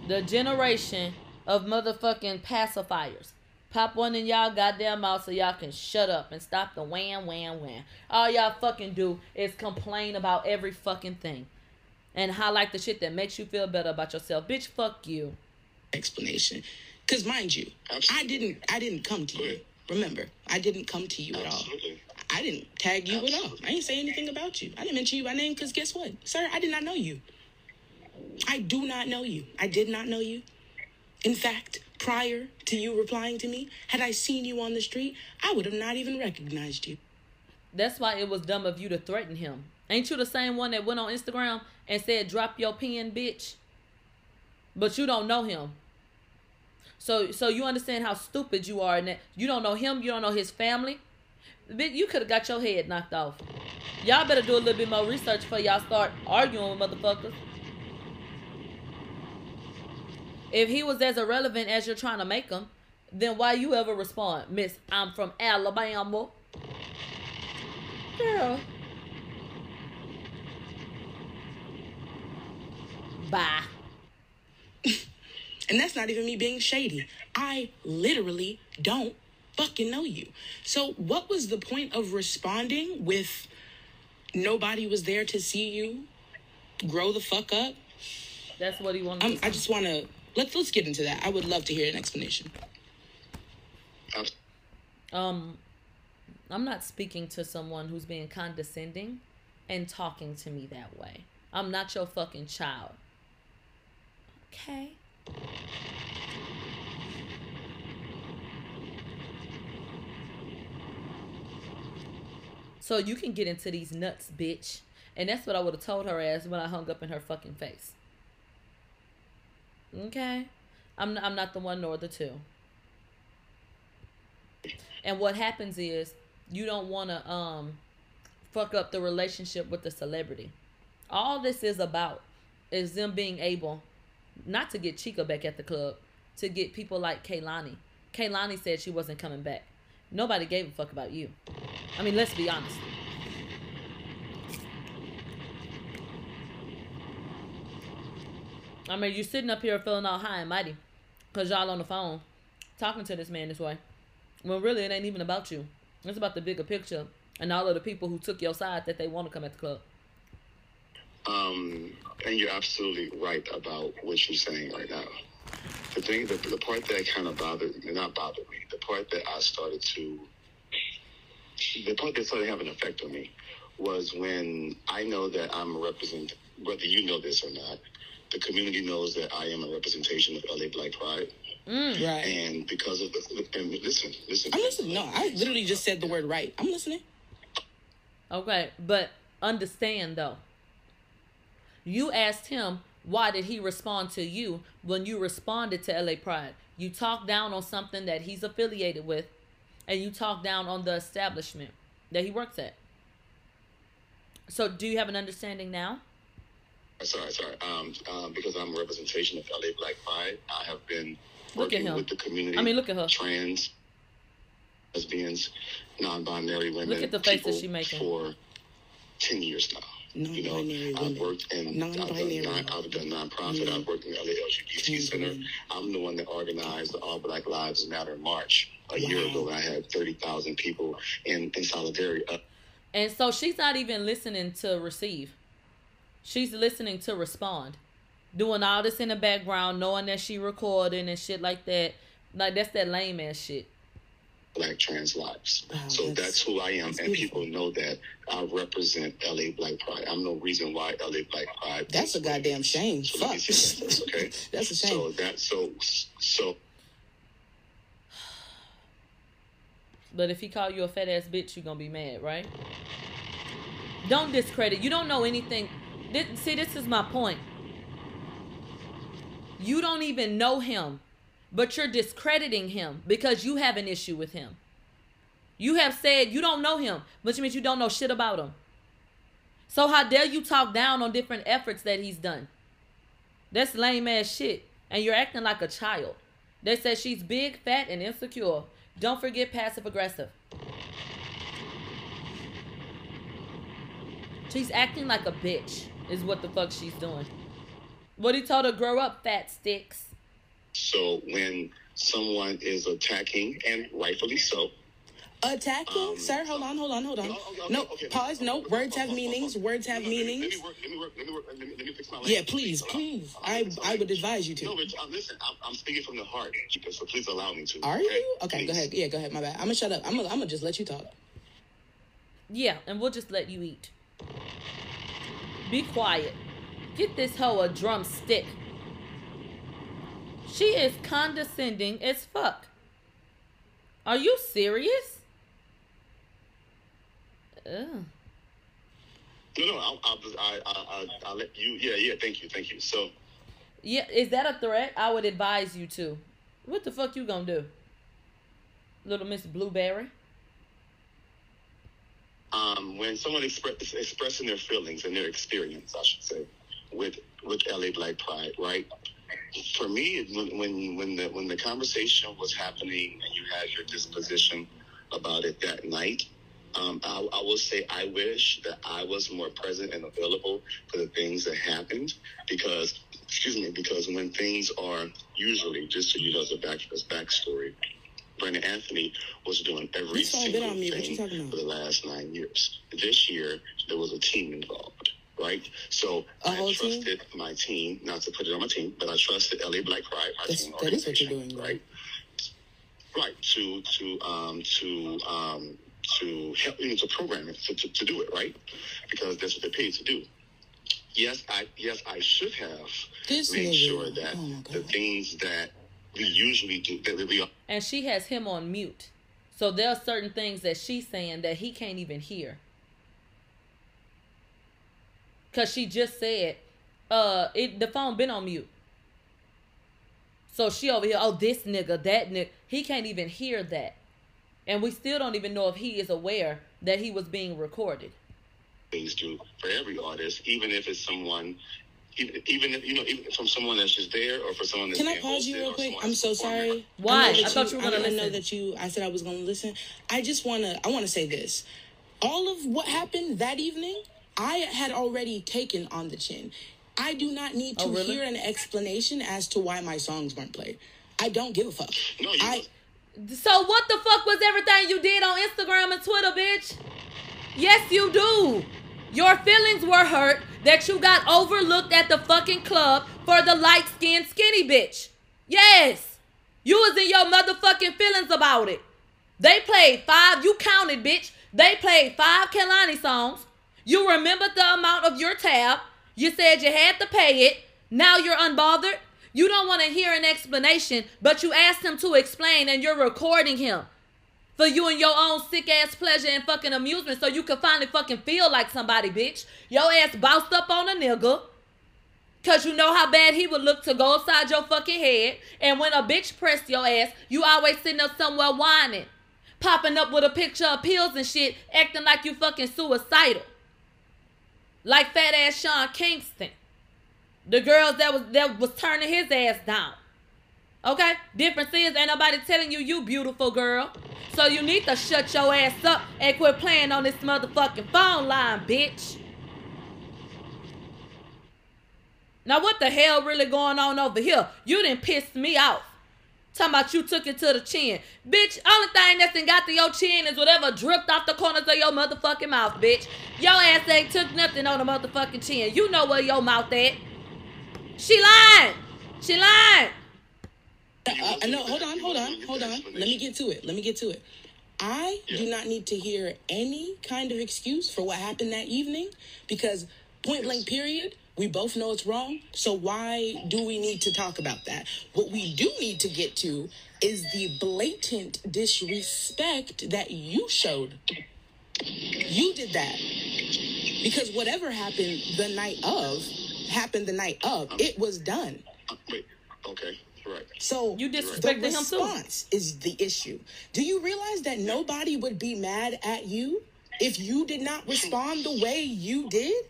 The generation of motherfucking pacifiers. Pop one in y'all goddamn mouth so y'all can shut up and stop the wham wham wham. All y'all fucking do is complain about every fucking thing. And highlight the shit that makes you feel better about yourself. Bitch, fuck you. explanation. Because mind you, I didn't I didn't come to you. Remember, I didn't come to you at all. I didn't tag you at all. I didn't say anything about you. I didn't mention you by name because guess what? Sir, I did not know you. I do not know you. I did not know you. In fact, prior to you replying to me, had I seen you on the street, I would have not even recognized you. That's why it was dumb of you to threaten him. Ain't you the same one that went on Instagram and said, drop your pen, bitch? But you don't know him. So so you understand how stupid you are and that you don't know him, you don't know his family. Bitch, you could have got your head knocked off. Y'all better do a little bit more research before y'all start arguing with motherfuckers. If he was as irrelevant as you're trying to make him, then why you ever respond, Miss? I'm from Alabama. Girl. Bye. And that's not even me being shady. I literally don't fucking know you. So, what was the point of responding with nobody was there to see you grow the fuck up? That's what he wanted. Um, I just want to let's let's get into that. I would love to hear an explanation. Um, I'm not speaking to someone who's being condescending and talking to me that way. I'm not your fucking child. Okay. So you can get into these nuts, bitch. And that's what I would have told her ass when I hung up in her fucking face. Okay? I'm I'm not the one nor the two. And what happens is you don't want to um fuck up the relationship with the celebrity. All this is about is them being able not to get Chika back at the club, to get people like Kehlani. Kehlani said she wasn't coming back. Nobody gave a fuck about you. I mean, let's be honest. I mean, you sitting up here feeling all high and mighty because y'all on the phone talking to this man this way. Well, really, it ain't even about you. It's about the bigger picture and all of the people who took your side that they want to come at the club. Um, and you're absolutely right about what you're saying right now. The thing, the, the part that kind of bothered me, not bothered me, the part that I started to, the part that started having an effect on me was when I know that I'm a represent, whether you know this or not, the community knows that I am a representation of LA Black Pride. Mm, right. And because of the, and listen, listen. I'm listening. No, I literally just said the word right. I'm listening. Okay, but understand though. You asked him why did he respond to you when you responded to LA Pride. You talked down on something that he's affiliated with, and you talked down on the establishment that he works at. So, do you have an understanding now? Sorry, sorry. Um, um, because I'm a representation of LA Black Pride, I have been Look working with the community. I mean, look at her. Trans, lesbians, non-binary women. Look at the faces people she making. For ten years now. You know, Non-binary I've women. worked in I've done, Non-binary I've done nonprofit. I've worked in the LA LGBT Center. I'm the one that organized the All Black Lives Matter March a year ago. I had thirty thousand people in in solidarity. Uh, And so she's not even listening to receive. She's listening to respond. Doing all this in the background, knowing that she recording and shit like that. Like that's that lame ass shit. black trans lives. Oh, so that's, who I am, and people know that I represent LA Black Pride. I'm no reason why LA Black Pride. That's a goddamn shame. So Fuck. me say that, okay, *laughs* That's a shame. So that so so But if he call you a fat ass bitch, you gonna be mad, right? Don't discredit. You don't know anything. This, see, this is my point. You don't even know him, but you're discrediting him because you have an issue with him. You have said you don't know him, which means you don't know shit about him. So how dare you talk down on different efforts that he's done? That's lame ass shit. And you're acting like a child. They said she's big, fat, and insecure. Don't forget passive aggressive. She's acting like a bitch, is what the fuck she's doing. What he told her, grow up, fat sticks. So when someone is attacking, and rightfully so, Attacking, sir. Hold on, hold on, hold on. No, pause. No, words have meanings. Words have meanings. Yeah, please, please. I I would advise you no, to. Rich, uh, listen, I'm, I'm speaking from the heart, so please allow me to. Are you? Okay, go ahead. Yeah, go ahead. My bad. I'm gonna shut up. I'm gonna I'm gonna just let you talk. Yeah, and we'll just let you eat. Be quiet. Get this hoe a drumstick. She is condescending as fuck. Are you serious? Ugh. No, no, I'll, I'll, I, I, I, I'll let you. Yeah, yeah. Thank you, thank you. So Yeah, is that a threat? I would advise you to. What the fuck you gonna do? Little Miss Blueberry? Um, when someone express, expressing their feelings and their experience, I should say, with with LA Black Pride, right? For me, when when when the when the conversation was happening and you had your disposition about it that night, um, I, I will say I wish that I was more present and available for the things that happened because, excuse me, because when things are usually just you know as a back as backstory, Brandon Anthony was doing every This song been single me. Thing for the last nine years. This year, there was a team involved, right? So A I whole team? trusted my team, not to put it on my team, but I trusted LA Black Pride, my That's, team that is what you're doing, right? Right to to um to um to help you know, to program it to, to, to do it right because that's what they're paid to do. Yes, I yes I should have This made nigga. sure that Oh the things that we usually do that we And she has him on mute. So there are certain things that she's saying that he can't even hear. Cause she just said, uh, it the phone been on mute. So she over here, oh this nigga, that nigga, he can't even hear that, and we still don't even know if he is aware that he was being recorded. things do for every artist, even if it's someone, even, even you know, even from someone that's just there or for someone that's Can I pause you real quick? I'm so sorry. Why? I, know that I thought you were gonna I, I know listen. that you. I said I was going to listen. I just want to. I want to say this. All of what happened that evening, I had already taken on the chin. I do not need oh, to Oh, really? hear an explanation as to why my songs weren't played. I don't give a fuck. No, you I. So what the fuck was everything you did on Instagram and Twitter, bitch? Yes, you do. Your feelings were hurt that you got overlooked at the fucking club for the light skinned skinny bitch. Yes. You was in your motherfucking feelings about it. They played five, you counted, bitch. They played five Kehlani songs. You remembered the amount of your tab. You said you had to pay it. Now you're unbothered. You don't want to hear an explanation, but you asked him to explain and you're recording him for you and your own sick ass pleasure and fucking amusement so you can finally fucking feel like somebody, bitch. Your ass bounced up on a nigga. Cause you know how bad he would look to go upside your fucking head. And when a bitch pressed your ass, you always sitting up somewhere whining. Popping up with a picture of pills and shit, acting like you fucking suicidal. Like fat ass Sean Kingston. The girls that was that was turning his ass down. Okay? Difference is ain't nobody telling you you beautiful girl. So you need to shut your ass up and quit playing on this motherfucking phone line, bitch. Now what the hell really going on over here? You didn't piss me off. Talking about you took it to the chin. Bitch, only thing that's done got to your chin is whatever dripped off the corners of your motherfucking mouth, bitch. Your ass ain't took nothing on the motherfucking chin. You know where your mouth at. She lying. She lying. Uh, uh, no, hold on, hold on, hold on. Let me get to it. Let me get to it. I do not need to hear any kind of excuse for what happened that evening because Point blank, period. We both know it's wrong. So why do we need to talk about that? What we do need to get to is the blatant disrespect that you showed. You did that. Because whatever happened the night of, happened the night of. It was done. Wait, okay, right. So You the disrespected him too. response is the issue. Do you realize that nobody would be mad at you if you did not respond the way you did?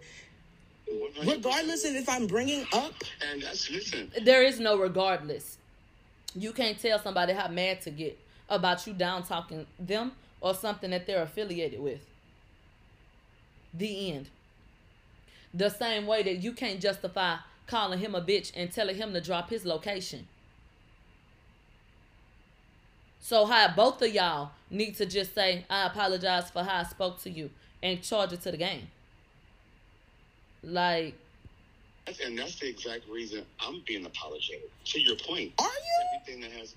Regardless of if I'm bringing up And that's listen. There is no regardless. You can't tell somebody how mad to get about you down talking them or something that they're affiliated with. The end. The same way that you can't justify calling him a bitch and telling him to drop his location. So how both of y'all need to just say, I apologize for how I spoke to you and charge it to the game. Like and that's the exact reason I'm being apologetic. To your point. Are you? Everything that has.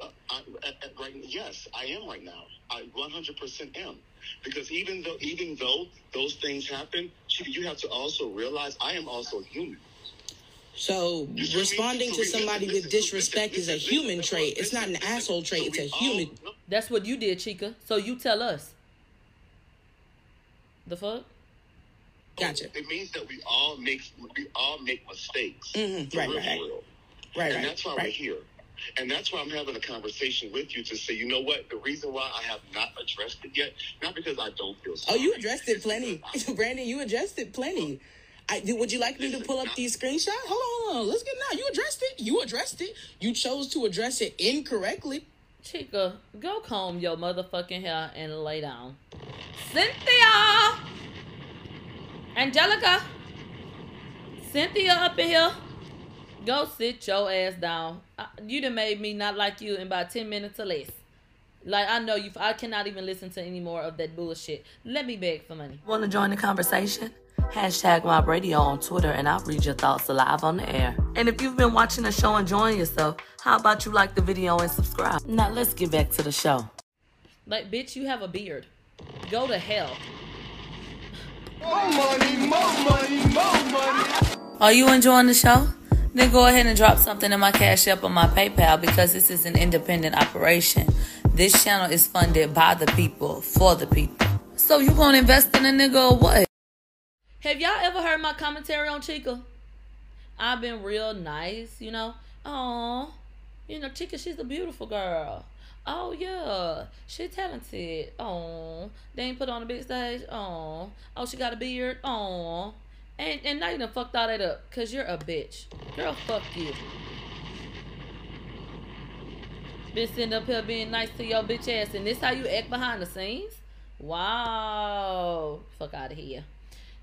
Uh, I, at, at, right, yes, I am right now. I 100% am. Because even though even though those things happen, you, you have to also realize I am also human. So responding to somebody with disrespect is a human trait. It's not an asshole trait. It's a human. That's what you did, Chika. So you tell us. The fuck? Gotcha. It means that we all make we all make mistakes. Mhm, right, right, for right. Right, and right, that's why we're here. And that's why I'm having a conversation with you to say, you know what? The reason why I have not addressed it yet, not because I don't feel Oh, you addressed it plenty, *laughs* Brandon. You addressed it plenty. I, would you like me to pull up these screenshots? Hold on, hold on. Let's get now. You addressed it. You addressed it. You chose to address it incorrectly. Chika, go comb your motherfucking hair and lay down. Cynthia! Angelica! Cynthia up in here. Go sit your ass down. I- You done made me not like you in about 10 minutes or less. Like, I know you. I cannot even listen to any more of that bullshit. Let me beg for money. Want to join the conversation? Hashtag Mob Radio on Twitter and I'll read your thoughts live on the air. And if you've been watching the show enjoying yourself, how about you like the video and subscribe? Now let's get back to the show. Like, bitch, you have a beard. Go to hell. More money, more money, more money. Are you enjoying the show? Then go ahead and drop something in my Cash App or my PayPal because this is an independent operation. This channel is funded by the people, for the people. So you gonna invest in a nigga or what? Have y'all ever heard my commentary on Chika? I've been real nice, you know. Oh, you know, Chika, she's a beautiful girl. Oh yeah, she talented. Oh, they ain't put on a big stage. Oh, oh, she got a beard. Oh, and and now you done fucked all that up, cause you're a bitch. Girl, fuck you. Been sitting up here being nice to your bitch ass, and this how you act behind the scenes? Wow, fuck out of here.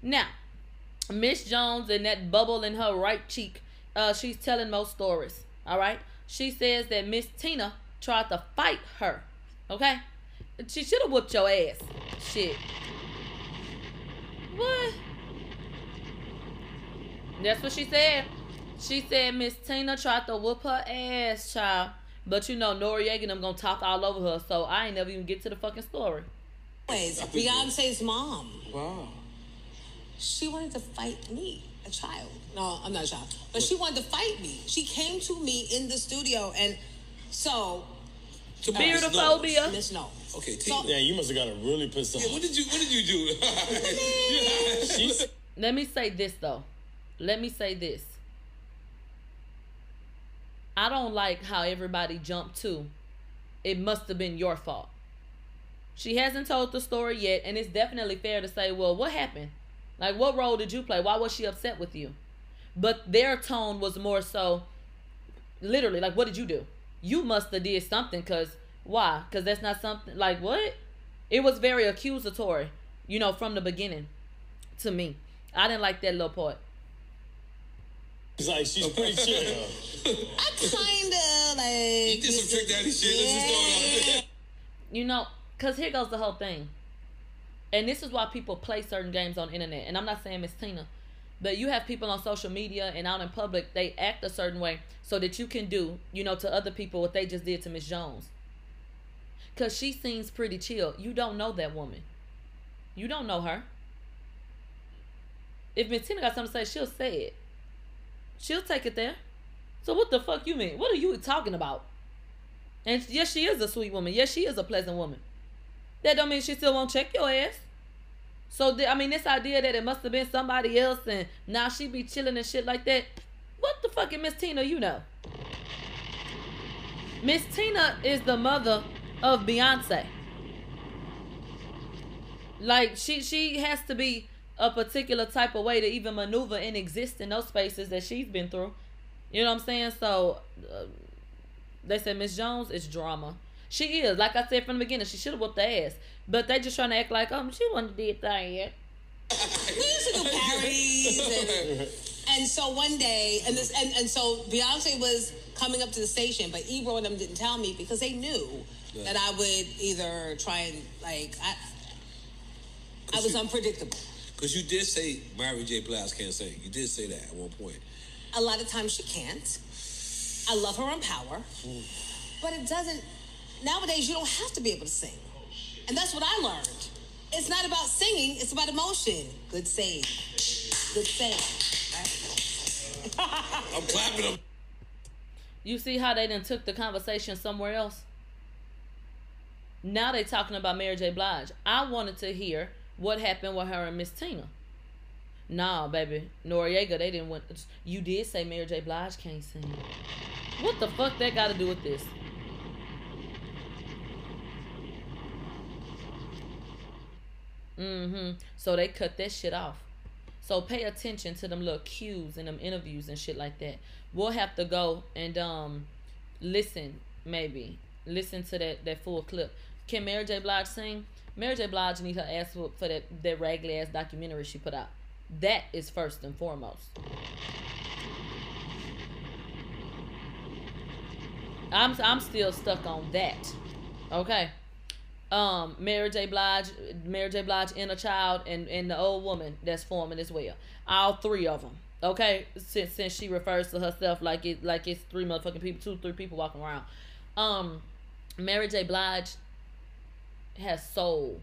Now, Miss Jones and that bubble in her right cheek, uh, she's telling most stories. All right, she says that Miss Tina tried to fight her. Okay, she should have whooped your ass. Shit. What? That's what she said. She said Miss Tina tried to whoop her ass, child. But you know, Noreaga and I'm gonna talk all over her, so I ain't never even get to the fucking story. Anyways, Beyonce's mom. Wow. She wanted to fight me, a child. No, I'm not a child. But she wanted to fight me. She came to me in the studio and so To uh, Miss Beardophobia. Miss No. Okay, So- yeah, you must have got her really pissed off. what did you What did you do? *laughs* Let me say this though. Let me say this. I don't like how everybody jumped to. It must have been your fault. She hasn't told the story yet, and it's definitely fair to say, well, what happened? Like, what role did you play? Why was she upset with you? But their tone was more so, literally, like, what did you do? You must have did something, cause why? Cause that's not something like what? It was very accusatory, you know, from the beginning, to me. I didn't like that little part. It's like she's pretty chill. *laughs* I kinda *laughs* like You did some trick daddy shit. Let's just throw it. You know, cause here goes the whole thing. And this is why people play certain games on internet. And I'm not saying Miss Tina, but you have people on social media and out in public, they act a certain way so that you can do, you know, to other people what they just did to Miss Jones. Cause she seems pretty chill. You don't know that woman. You don't know her. If Miss Tina got something to say, she'll say it. She'll take it there. So what the fuck you mean? What are you talking about? And yes, she is a sweet woman. Yes, she is a pleasant woman. That don't mean she still won't check your ass. So the, I mean, this idea that it must have been somebody else and now she be chilling and shit like that. What the fucking Miss Tina you know? Miss Tina is the mother of Beyonce. Like she she has to be a particular type of way to even maneuver and exist in those spaces that she's been through. You know what I'm saying? So uh, they said Miss Jones is drama. She is. Like I said from the beginning, she should have whooped the ass. But they just trying to act like, um, she wasn't did that yet. we used to do parodies and, and so one day and this and, and so Beyonce was coming up to the station, but Ebro and them didn't tell me because they knew Yeah. that I would either try and like I I was unpredictable. Because you did say Mary J. Blige can't sing. You did say that at one point. A lot of times she can't. I love her on power, but it doesn't nowadays you don't have to be able to sing. And that's what I learned. It's not about singing, it's about emotion. Good save. Good save. I'm clapping them. You see how they then took the conversation somewhere else? Now they talking about Mary J. Blige. I wanted to hear what happened with her and Miss Tina. Nah, baby. Noreaga, they didn't want you did say Mary J. Blige can't sing. What the fuck that got to do with this? Mm-hmm. So they cut that shit off. So pay attention to them little cues in them interviews and shit like that. We'll have to go and um listen, maybe. Listen to that, that full clip. Can Mary J. Blige sing? Mary J. Blige need her ass whooped for that, that raggedy ass documentary she put out. That is first and foremost. I'm I'm still stuck on that. Okay. Um, Mary J. Blige, Mary J. Blige, inner child, and and the old woman that's forming as well. All three of them. Okay, since since she refers to herself like it like it's three motherfucking people, two three people walking around. Um, Mary J. Blige has soul.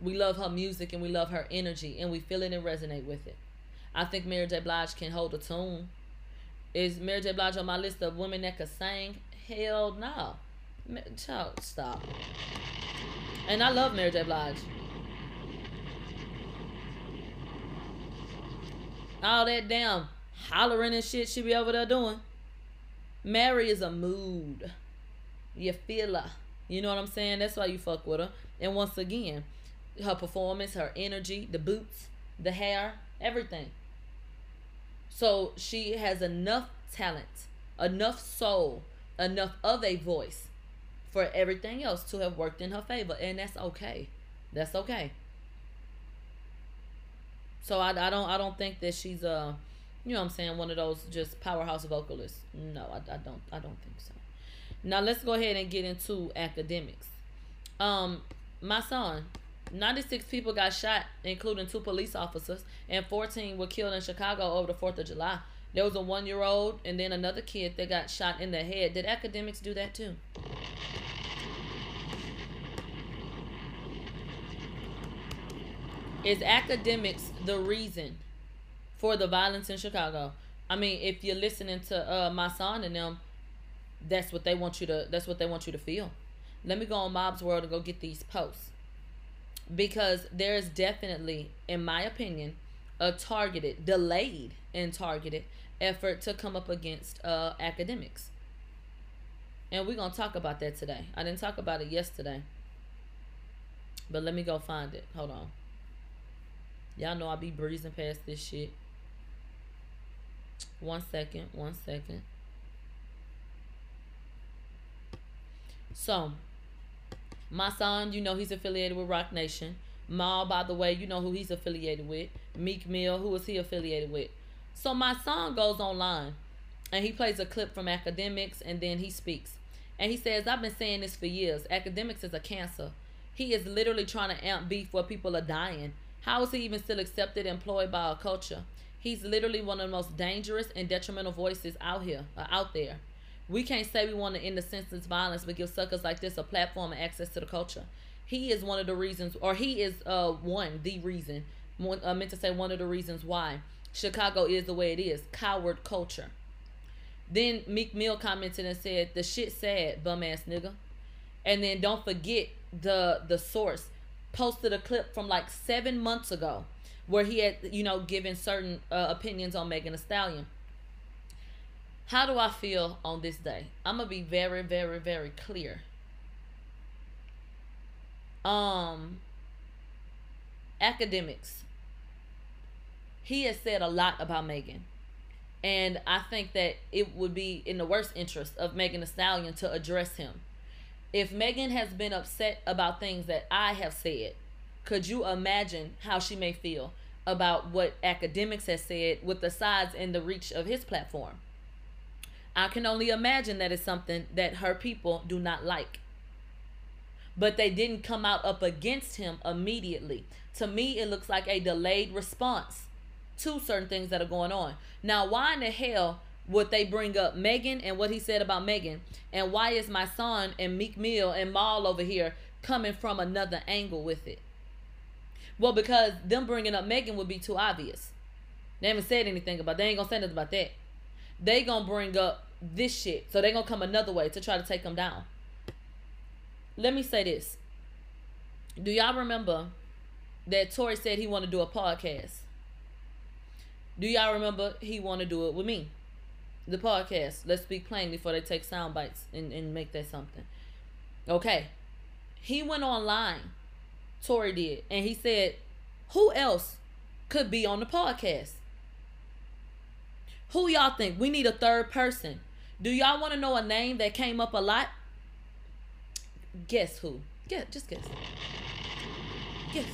We love her music and we love her energy and we feel it and resonate with it. I think Mary J. Blige can hold a tune. Is Mary J. Blige on my list of women that could sing? Hell no. Child, stop. And I love Mary J. Blige. All that damn hollering and shit she be over there doing. Mary is a mood. You feel her. You know what I'm saying? That's why you fuck with her. And once again, her performance, her energy, the boots, the hair, everything. So she has enough talent, enough soul, enough of a voice for everything else to have worked in her favor. And that's okay. That's okay. So I, I don't I don't think that she's a, you know what I'm saying one of those just powerhouse vocalists. No, I, I don't I don't think so. Now let's go ahead and get into Akademiks. Um, Mysonne, 96 people got shot, including two police officers, and 14 were killed in Chicago over the 4th of July. There was a one year old and then another kid that got shot in the head. Did Akademiks do that too? Is Akademiks the reason for the violence in Chicago? I mean, if you're listening to uh, Mysonne and them, that's what they want you to. That's what they want you to feel. Let me go on Mob's World and go get these posts because there is definitely, in my opinion, a targeted, delayed, and targeted effort to come up against uh, Akademiks. And we're gonna talk about that today. I didn't talk about it yesterday, but let me go find it. Hold on. Y'all know I be breezing past this shit. One second, one second. So, Mysonne, you know he's affiliated with Roc Nation. Mal, by the way, you know who he's affiliated with. Meek Mill, who is he affiliated with? So my son goes online and he plays a clip from Akademiks and then he speaks. And he says, I've been saying this for years. Akademiks is a cancer. He is literally trying to amp beef where people are dying. How is he even still accepted, and employed by our culture? He's literally one of the most dangerous and detrimental voices out here, uh, out there. We can't say we want to end the senseless violence, but give suckers like this a platform and access to the culture. He is one of the reasons, or he is uh one the reason I meant to say one of the reasons why Chicago is the way it is. Coward culture. Then Meek Mill commented and said, "The shit sad, bum ass nigga." And then don't forget the the source posted a clip from like seven months ago where he had you know given certain uh, opinions on Megan Thee Stallion. How do I feel on this day? I'm gonna be very, very, very clear. Um, Akademiks. He has said a lot about Megan. And I think that it would be in the worst interest of Megan Thee Stallion to address him. If Megan has been upset about things that I have said, could you imagine how she may feel about what Akademiks has said with the size and the reach of his platform? I can only imagine that is something that her people do not like. But they didn't come out up against him immediately. To me, it looks like a delayed response to certain things that are going on. Now, why in the hell would they bring up Megan and what he said about Megan? And why is Mysonne and Meek Mill and Mal over here coming from another angle with it? Well, because them bringing up Megan would be too obvious. They haven't said anything about. They ain't gonna say nothing about that. They gonna bring up this shit, so they gonna come another way to try to take them down. Let me say this. Do y'all remember that Tory said he want to do a podcast? Do y'all remember he want to do it with me? The podcast. Let's speak plainly before they take sound bites and, and make that something. Okay. He went online. Tory did. And he said, who else could be on the podcast? Who y'all think? We need a third person. Do y'all want to know a name that came up a lot? Guess who? Guess, just guess. Guess.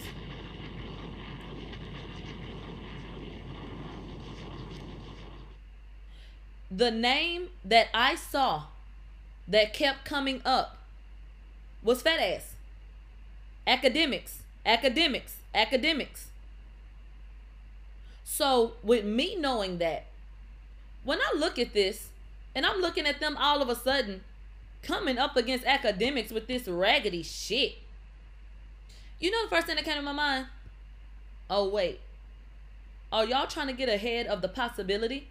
The name that I saw that kept coming up was fat ass. Akademiks, Akademiks, Akademiks. So, with me knowing that, when I look at this and I'm looking at them all of a sudden coming up against Akademiks with this raggedy shit, you know the first thing that came to my mind? Oh, wait. Are y'all trying to get ahead of the possibility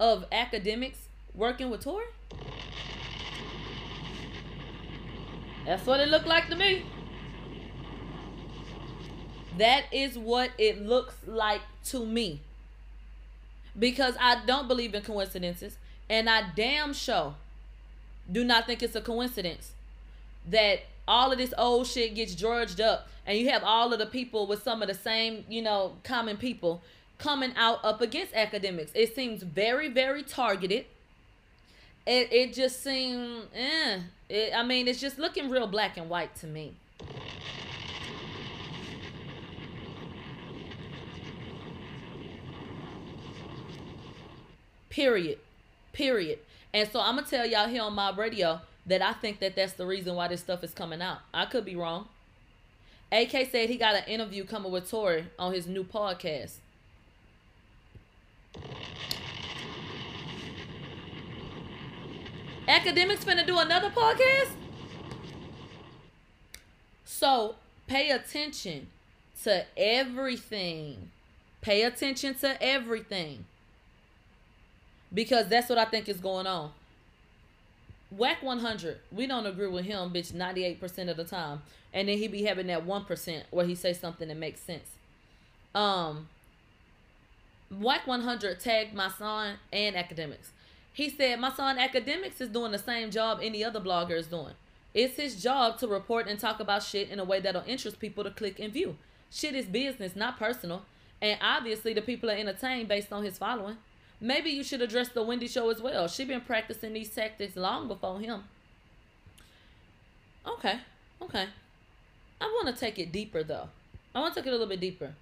of Akademiks working with Tory? That's what it looked like to me. That is what it looks like to me. Because I don't believe in coincidences. And I damn sure do not think it's a coincidence that all of this old shit gets dredged up and you have all of the people with some of the same, you know, common people coming out up against Akademiks. It seems very, very targeted. It, it just seems, eh. It, I mean, it's just looking real black and white to me. Period. Period. And so I'm gonna tell y'all here on my radio that I think that that's the reason why this stuff is coming out. I could be wrong. AK said he got an interview coming with Tory on his new podcast. Akademiks finna do another podcast? So pay attention to everything. Pay attention to everything. Because that's what I think is going on. Whack 100, we don't agree with him, bitch, 98% of the time. And then he be having that 1% where he say something that makes sense. Um, Whack 100 tagged Mysonne and Akademiks. He said, My son Akademiks is doing the same job any other blogger is doing. It's his job to report and talk about shit in a way that'll interest people to click and view. Shit is business, not personal. And obviously, the people are entertained based on his following. Maybe you should address the Wendy show as well. She been practicing these tactics long before him. Okay, okay. I want to take it deeper though. I want to take it a little bit deeper.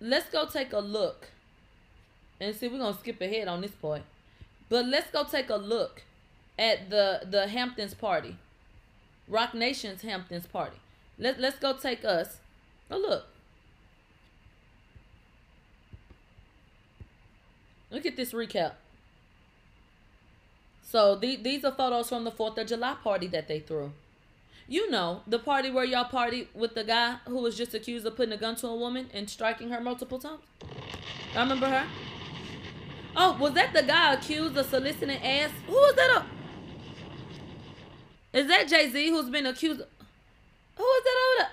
Let's go take a look. And see, we're gonna skip ahead on this point. But let's go take a look at the the Hamptons party. Roc Nation's Hamptons party. Let, let's go take us a look. Look at this recap. So the, these are photos from the 4th of July party that they threw. You know, the party where y'all party with the guy who was just accused of putting a gun to a woman and striking her multiple times. I remember her. Oh, was that the guy accused of soliciting ass? Who was that? Up? Is that Jay Z who's been accused? Who is that over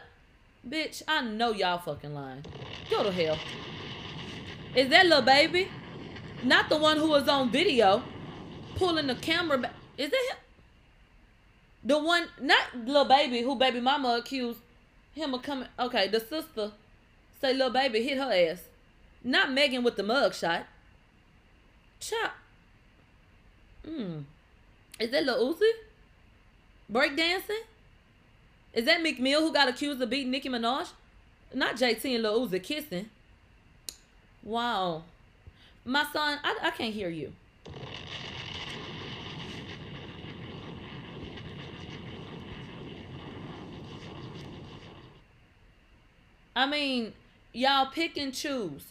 there? Bitch, I know y'all fucking lying. Go to hell. Is that little baby? Not the one who was on video pulling the camera back. Is that him? The one, not little baby, who baby mama accused him of coming. Okay, the sister say little baby hit her ass. Not Megan with the mug shot. Chop. Hmm. Is that Lil Uzi? Breakdancing? Is that Meek Mill who got accused of beating Nicki Minaj? Not JT and Lil Uzi kissing. Wow. Mysonne, I, I can't hear you. I mean, y'all pick and choose,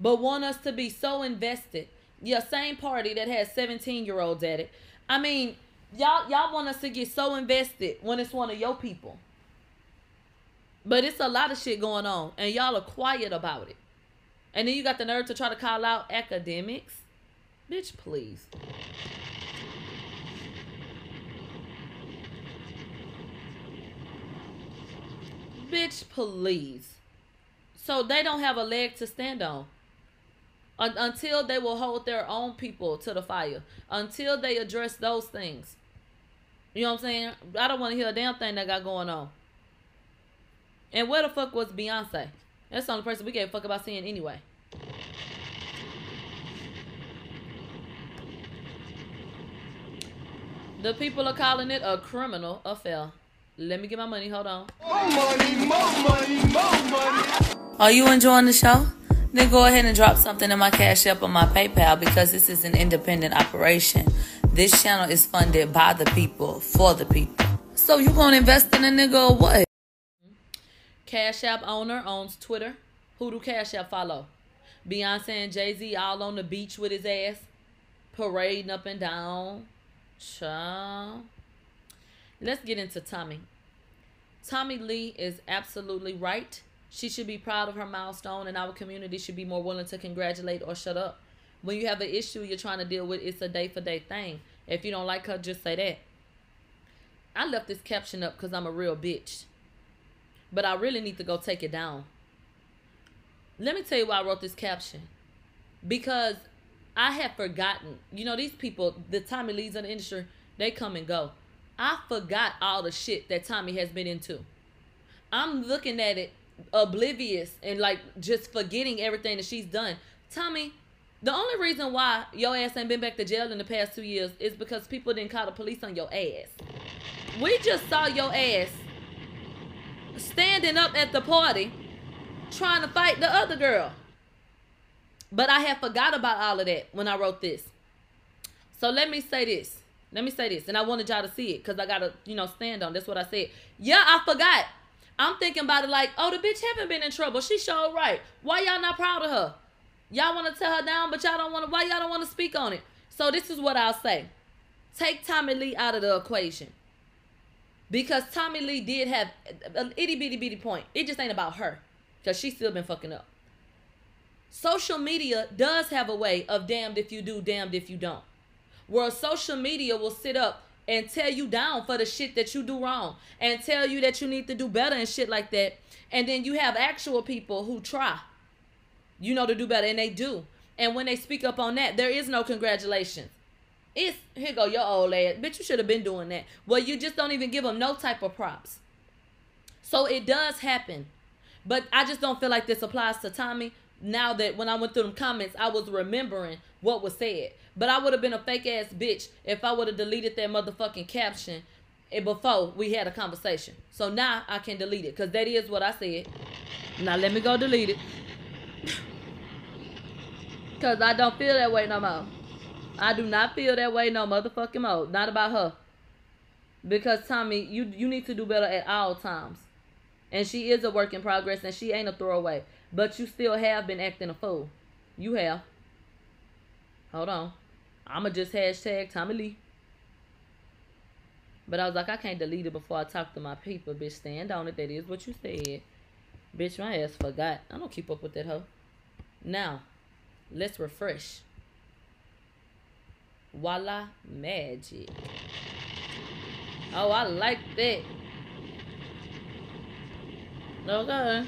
but want us to be so invested. Yeah, same party that has 17 year olds at it. I mean, y'all y'all want us to get so invested when it's one of your people. But it's a lot of shit going on, and y'all are quiet about it. And then you got the nerve to try to call out Akademiks. Bitch, please. Bitch, please. So they don't have a leg to stand on. Un- until they will hold their own people to the fire. Until they address those things. You know what I'm saying? I don't want to hear a damn thing that got going on. And where the fuck was Beyonce? That's the only person we gave a fuck about seeing anyway. The people are calling it a criminal affair. Let me get my money. Hold on. More money, more money, more money. Are you enjoying the show? Then go ahead and drop something in my Cash App or my PayPal because this is an independent operation. This channel is funded by the people, for the people. So you gonna invest in a nigga or what? Cash App owner owns Twitter. Who do Cash App follow? Beyonce and Jay Z all on the beach with his ass, parading up and down. Child. Let's get into Tommie. Tommie Lee is absolutely right. She should be proud of her milestone, and our community should be more willing to congratulate or shut up. When you have an issue you're trying to deal with, it's a day for day thing. If you don't like her, just say that. I left this caption up because I'm a real bitch. But I really need to go take it down. Let me tell you why I wrote this caption. Because I had forgotten. You know, these people, the Tommie Lees of the industry, they come and go. I forgot all the shit that Tommie has been into. I'm looking at it oblivious and like just forgetting everything that she's done. Tommie, the only reason why your ass ain't been back to jail in the past two years is because people didn't call the police on your ass. We just saw your ass standing up at the party trying to fight the other girl. But I had forgot about all of that when I wrote this. So let me say this. Let me say this. And I wanted y'all to see it because I got to, you know, stand on. That's what I said. Yeah, I forgot. I'm thinking about it like, oh, the bitch haven't been in trouble. She showed right. Why y'all not proud of her? Y'all want to tell her down, but y'all don't want to. Why y'all don't want to speak on it? So this is what I'll say. Take Tommie Lee out of the equation. Because Tommie Lee did have an itty bitty bitty point. It just ain't about her. Because she's still been fucking up. Social media does have a way of damned if you do, damned if you don't. Where social media will sit up and tell you down for the shit that you do wrong and tell you that you need to do better and shit like that. And then you have actual people who try, you know, to do better and they do. And when they speak up on that, there is no congratulations. It's here go your old ass. Bitch, you should have been doing that. Well, you just don't even give them no type of props. So it does happen. But I just don't feel like this applies to Tommie. Now that when I went through them comments, I was remembering what was said. But I would have been a fake ass bitch if I would have deleted that motherfucking caption before we had a conversation. So now I can delete it because that is what I said. Now let me go delete it. *laughs* Because I don't feel that way no more. I do not feel that way no motherfucking more. Not about her. Because Tommie, you you need to do better at all times. And she is a work in progress and she ain't a throwaway. But you still have been acting a fool. You have. Hold on. I'ma just hashtag Tommie Lee. But I was like, I can't delete it before I talk to my people. Bitch, stand on it. That is what you said. Bitch, my ass forgot. I don't keep up with that hoe. Now, let's refresh. Voila magic. Oh, I like that. Okay.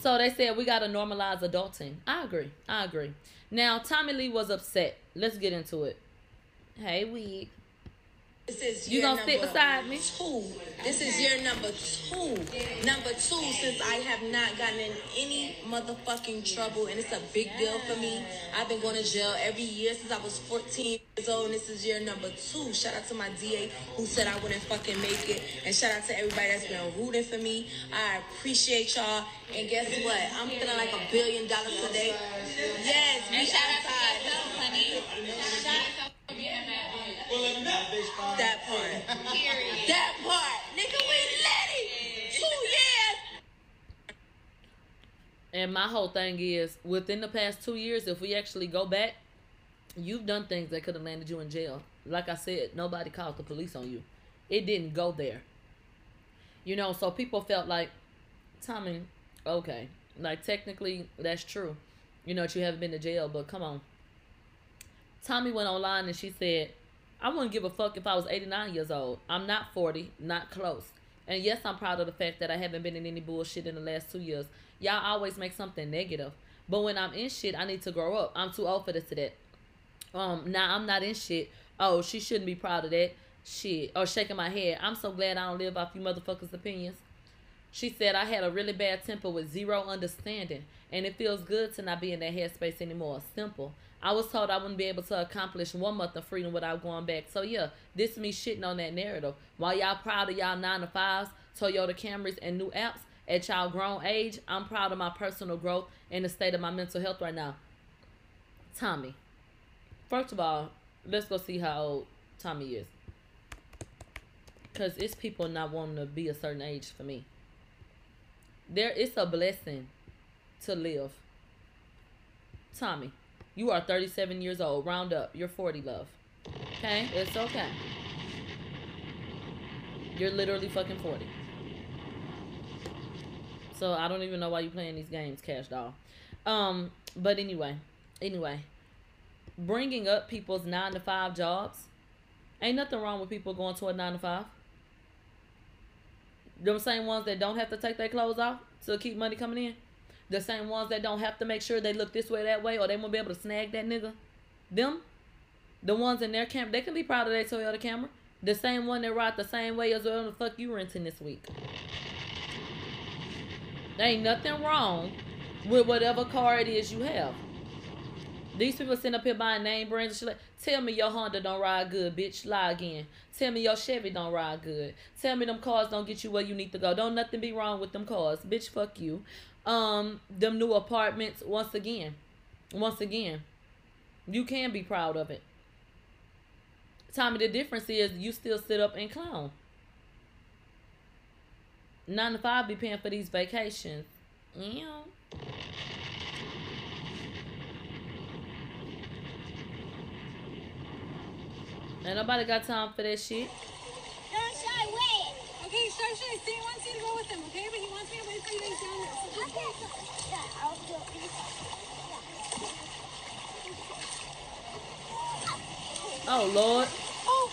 So they said we gotta normalize adulting. I agree. I agree. Now Tommie Lee was upset. Let's get into it. Hey, we. This is You gonna sit beside me? Two. This is year number two. Number two since I have not gotten in any motherfucking trouble, and it's a big deal for me. I've been going to jail every year since I was 14 years old, and this is year number two. Shout out to my DA who said I wouldn't fucking make it, and shout out to everybody that's been rooting for me. I appreciate y'all, and guess what? I'm feeling like a billion dollars today. Yes, we outside. That part. That part. Nigga, we lit it. Two years. And my whole thing is within the past two years, if we actually go back, you've done things that could have landed you in jail. Like I said, nobody called the police on you. It didn't go there. You know, so people felt like, Tommie, okay, like technically that's true. You know, that you haven't been to jail, but come on. Tommie went online and she said, I wouldn't give a fuck if I was 89 years old. I'm not 40, not close. And yes, I'm proud of the fact that I haven't been in any bullshit in the last two years. Y'all always make something negative. But when I'm in shit, I need to grow up. I'm too old for this that. Um, now I'm not in shit. Oh, she shouldn't be proud of that. Shit. Or shaking my head. I'm so glad I don't live off you motherfuckers' opinions. She said I had a really bad temper with zero understanding, and it feels good to not be in that headspace anymore. Simple. I was told I wouldn't be able to accomplish one month of freedom without going back. So yeah, this is me shitting on that narrative. While y'all proud of y'all nine to fives, Toyota Camrys, and new apps at y'all grown age, I'm proud of my personal growth and the state of my mental health right now. Tommie, first of all, let's go see how old Tommie is. Cause it's people not wanting to be a certain age for me. There, it's a blessing to live. Tommie, you are 37 years old. Round up. You're 40, love. Okay? It's okay. You're literally fucking 40. So I don't even know why you playing these games, Cash Doll. Um, but anyway, anyway, bringing up people's nine to five jobs, ain't nothing wrong with people going to a nine to five. Them same ones that don't have to take their clothes off to keep money coming in. The same ones that don't have to make sure they look this way, that way, or they won't be able to snag that nigga. Them, the ones in their camp, they can be proud of their Toyota Camry. The same one that ride the same way as whatever the fuck you renting this week. There ain't nothing wrong with whatever car it is you have. These people sitting up here buying name brands like, tell me your Honda don't ride good, bitch. Lie again. Tell me your Chevy don't ride good. Tell me them cars don't get you where you need to go. Don't nothing be wrong with them cars. Bitch, fuck you. Um, them new apartments, once again. Once again. You can be proud of it. Tommie, the difference is you still sit up and clown. Nine to five be paying for these vacations. Yeah. Ain't nobody got time for that shit. Okay, Shy, Stay wants you to go with him, okay? But he wants me to wait for you guys down there. So wait. Yeah, I'll do. Oh Lord. Oh.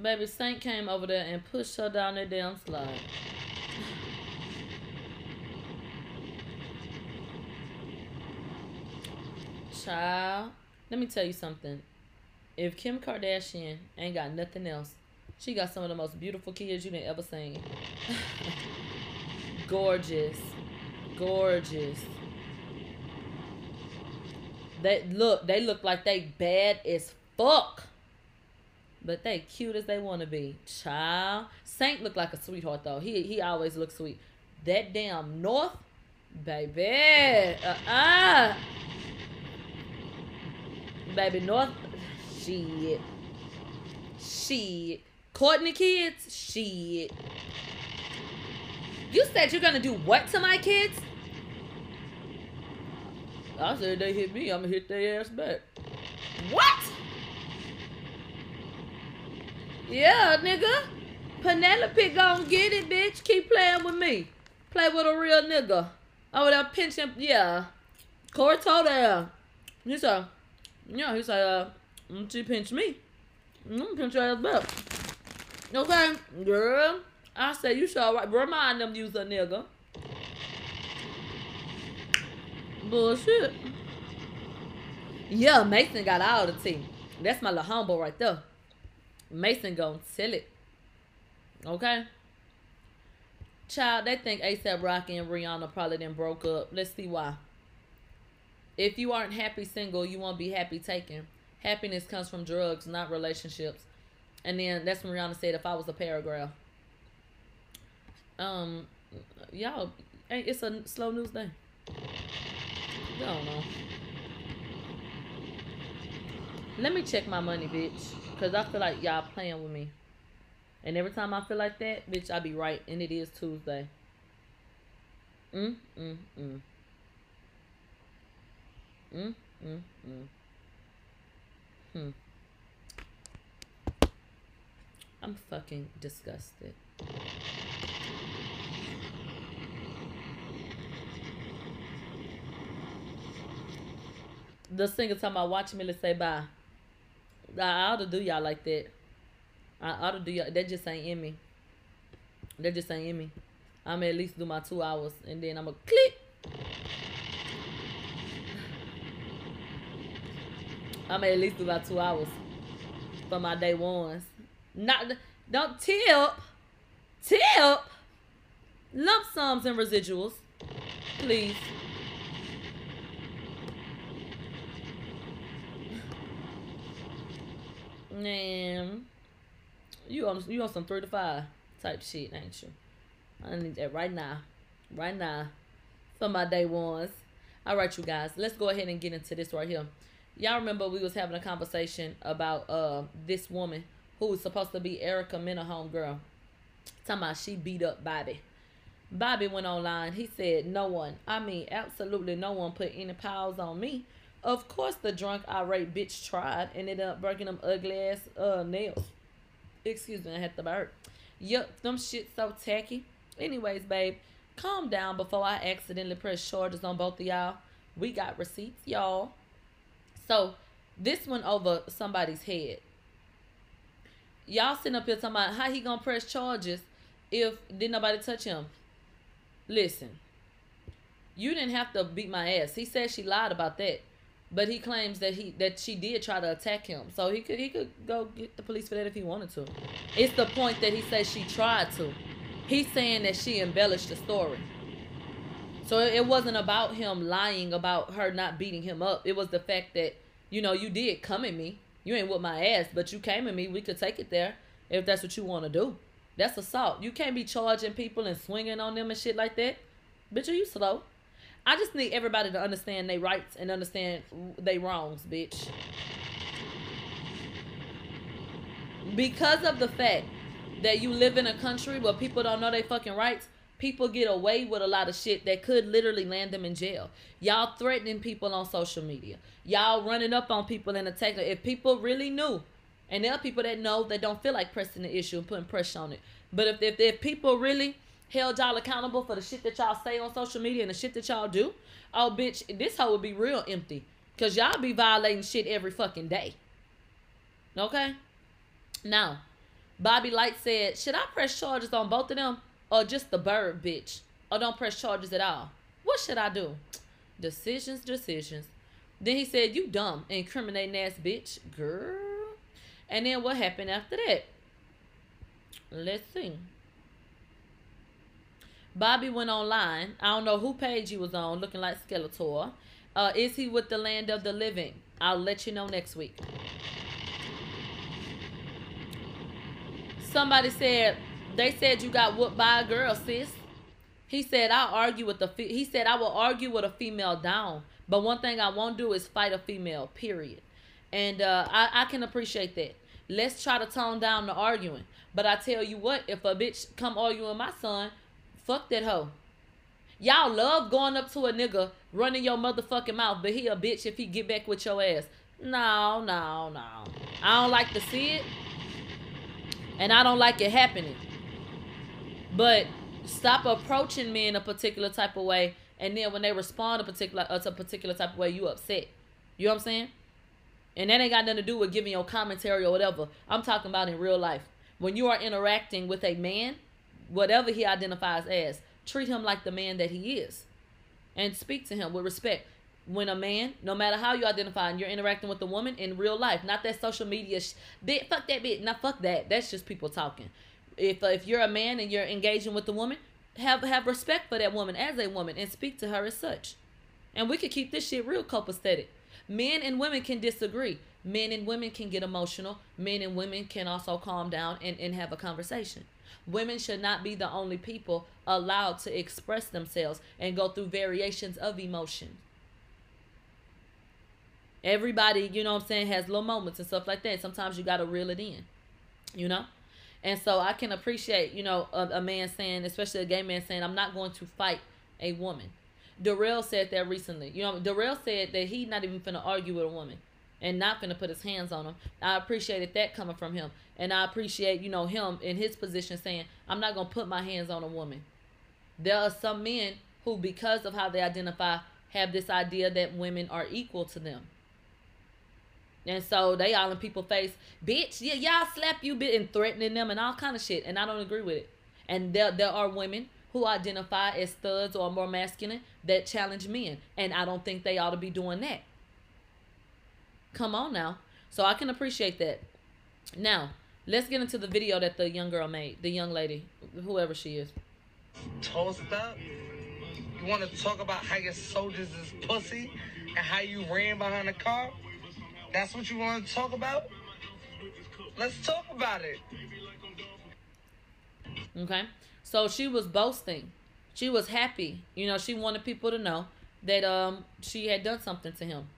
Baby Saint came over there and pushed her down that damn slide. Child, let me tell you something. If Kim Kardashian ain't got nothing else, she got some of the most beautiful kids you done ever seen. *laughs* Gorgeous. Gorgeous. They look, they look like they bad as fuck. But they cute as they want to be. Child. Saint look like a sweetheart though. He he always looks sweet. That damn North, baby. Uh-uh. Baby North, shit. Shit. Kourtney kids, shit. You said you're gonna do what to my kids? I said they hit me, I'ma hit their ass back. What? Yeah, nigga. Penelope gon' get it, bitch. Keep playing with me. Play with a real nigga. Oh, Over there pinching, yeah. Corey told her. Yeah, he said, uh, mm, she pinched me. I'm gonna pinch your ass back. Okay, girl. I said, you should right. remind them use a nigga. Bullshit. Yeah, Mason got all the tea. That's my little humble right there. Mason gonna sell it. Okay? Child, they think ASAP Rocky and Rihanna probably then broke up. Let's see why. If you aren't happy single, you won't be happy taken. Happiness comes from drugs, not relationships. And then that's when Rihanna said, if I was a paragraph. Um, y'all, it's a slow news day. I don't know. Let me check my money, bitch. Because I feel like y'all playing with me. And every time I feel like that, bitch, I be right. And it is Tuesday. Mm, mm, mm. Mm, mm, mm. Hmm. I'm fucking disgusted. The singer talking about watching me, say bye. I ought to do y'all like that. I ought to do y'all. That just ain't in me. That just ain't in me. I'm at least do my two hours and then I'm going to click. I'm at least do about two hours for my day ones. Not don't tip, tip, lump sums and residuals, please. Man, you on you on some three to five type shit, ain't you? I need that right now, right now, for my day ones. All right, you guys, let's go ahead and get into this right here. Y'all remember we was having a conversation about uh this woman who was supposed to be Erica Mena homegirl. Talking about she beat up Bobby. Bobby went online. He said, No one, I mean, absolutely no one put any piles on me. Of course, the drunk, irate bitch tried and ended up breaking them ugly ass uh, nails. Excuse me, I had the bird. Yup, them shit so tacky. Anyways, babe, calm down before I accidentally press charges on both of y'all. We got receipts, y'all. So, this went over somebody's head. Y'all sitting up here talking about how he gonna press charges if didn't nobody touch him. Listen, you didn't have to beat my ass. He said she lied about that, but he claims that he that she did try to attack him. So he could he could go get the police for that if he wanted to. It's the point that he says she tried to. He's saying that she embellished the story. So it wasn't about him lying about her not beating him up. It was the fact that you know you did come at me. You ain't with my ass, but you came at me. We could take it there if that's what you want to do. That's assault. You can't be charging people and swinging on them and shit like that. Bitch, are you slow? I just need everybody to understand their rights and understand their wrongs, bitch. Because of the fact that you live in a country where people don't know their fucking rights, people get away with a lot of shit that could literally land them in jail. Y'all threatening people on social media. Y'all running up on people and attacking. If people really knew, and there are people that know that don't feel like pressing the issue and putting pressure on it. But if, if, if people really held y'all accountable for the shit that y'all say on social media and the shit that y'all do, oh bitch, this hoe would be real empty. Cause y'all be violating shit every fucking day. Okay? Now, Bobby Light said, should I press charges on both of them? Or just the bird bitch? Or don't press charges at all? What should I do? Decisions, decisions. Then he said, you dumb, incriminating ass bitch. Girl. And then what happened after that? Let's see. Bobby went online. I don't know who page he was on, looking like Skeletor. Uh, is he with the land of the living? I'll let you know next week. Somebody said they said you got whooped by a girl, sis. He said I'll argue with the. Fe- he said I will argue with a female down, but one thing I won't do is fight a female. Period. And uh, I, I can appreciate that. Let's try to tone down the arguing. But I tell you what, if a bitch come arguing my son, fuck that hoe. Y'all love going up to a nigga running your motherfucking mouth, but he a bitch if he get back with your ass. No, no, no. I don't like to see it. And I don't like it happening. But stop approaching men a particular type of way, and then when they respond a particular uh, a particular type of way, you upset. You know what I'm saying? And that ain't got nothing to do with giving your commentary or whatever. I'm talking about in real life. When you are interacting with a man, whatever he identifies as, treat him like the man that he is. And speak to him with respect. When a man, no matter how you identify, and you're interacting with a woman in real life, not that social media sh- bit, fuck that bit, not fuck that. That's just people talking. If uh, if you're a man and you're engaging with a woman, have have respect for that woman as a woman and speak to her as such. And we could keep this shit real copacetic. Men and women can disagree. Men and women can get emotional. Men and women can also calm down and, and have a conversation. Women should not be the only people allowed to express themselves and go through variations of emotion. Everybody, you know what I'm saying, has little moments and stuff like that. Sometimes you got to reel it in, you know? And so I can appreciate, you know, a, a man saying, especially a gay man saying, I'm not going to fight a woman. Darrell said that recently. You know, Darrell said that he not even finna argue with a woman and not finna put his hands on them. I appreciated that coming from him. And I appreciate, you know, him in his position saying, I'm not gonna put my hands on a woman. There are some men who, because of how they identify, have this idea that women are equal to them. And so they all in people face, bitch, yeah, y'all slap you bit and threatening them and all kind of shit. And I don't agree with it. And there there are women who identify as thugs or more masculine that challenge men. And I don't think they ought to be doing that. Come on now. So I can appreciate that. Now, let's get into the video that the young girl made, the young lady, whoever she is. Toast up. You want to talk about how your soldiers is pussy and how you ran behind the car? That's what you want to talk about? Let's talk about it. Okay. So she was boasting. She was happy. You know, she wanted people to know that um she had done something to him.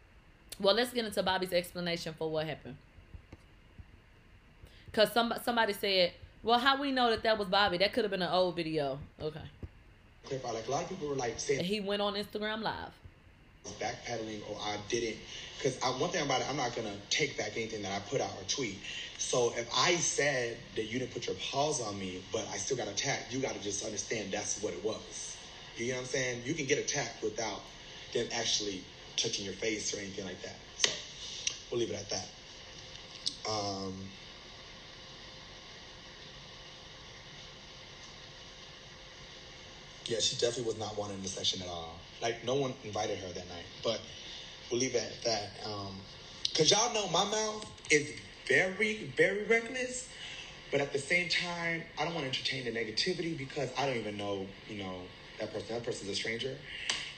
Well, let's get into Bobby's explanation for what happened. Cause some somebody said, "Well, how we know that that was Bobby? That could have been an old video." Okay. Clip. Like a lot of people were like saying He went on Instagram Live. Backpedaling or I didn't. Because one thing about it, I'm not gonna take back anything that I put out or tweet. So if I said that you didn't put your paws on me, but I still got attacked, you got to just understand that's what it was. You know what I'm saying? You can get attacked without them actually touching your face or anything like that. So we'll leave it at that. Um, yeah, she definitely was not wanted in the session at all. Like no one invited her that night. But we'll leave it at that. Um, Cause y'all know my mouth is very, very reckless. But at the same time, I don't want to entertain the negativity because I don't even know, you know, that person. That person's a stranger.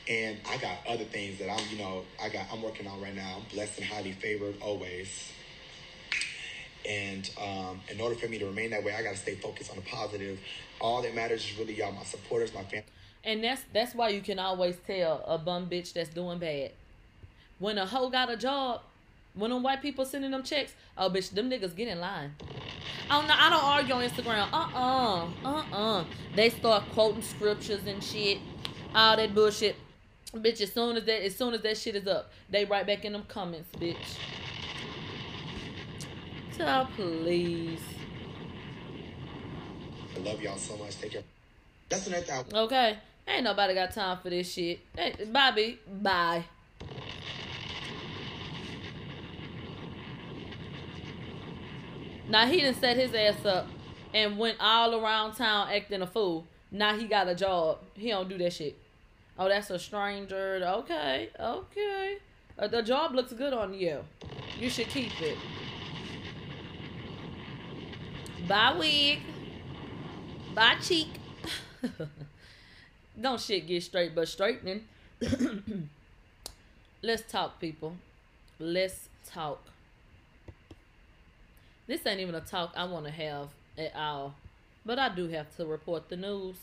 And I got other things that I'm, you know, I got I'm working on right now. I'm blessed and highly favored always. And um, in order for me to remain that way, I gotta stay focused on the positive. All that matters is really y'all, my supporters, my family. And that's that's why you can always tell a bum bitch that's doing bad. When a hoe got a job, when them white people sending them checks, oh bitch, them niggas get in line. Oh no, I don't argue on Instagram. Uh uh-uh, uh, uh They start quoting scriptures and shit, all that bullshit. Bitch, as soon as that as soon as that shit is up, they right back in them comments, bitch. So please. I love y'all so much. Take care. That's another thing. I- Okay. Ain't nobody got time for this shit. Hey, Bobby, bye. Now he done set his ass up and went all around town acting a fool. Now he got a job. He don't do that shit. Oh, that's a stranger. Okay, okay. Uh, the job looks good on you. You should keep it. Bye, wig. Bye, cheek. *laughs* Don't shit get straight but straightening. *coughs* Let's talk, people. Let's talk. This ain't even a talk I want to have at all. But I do have to report the news.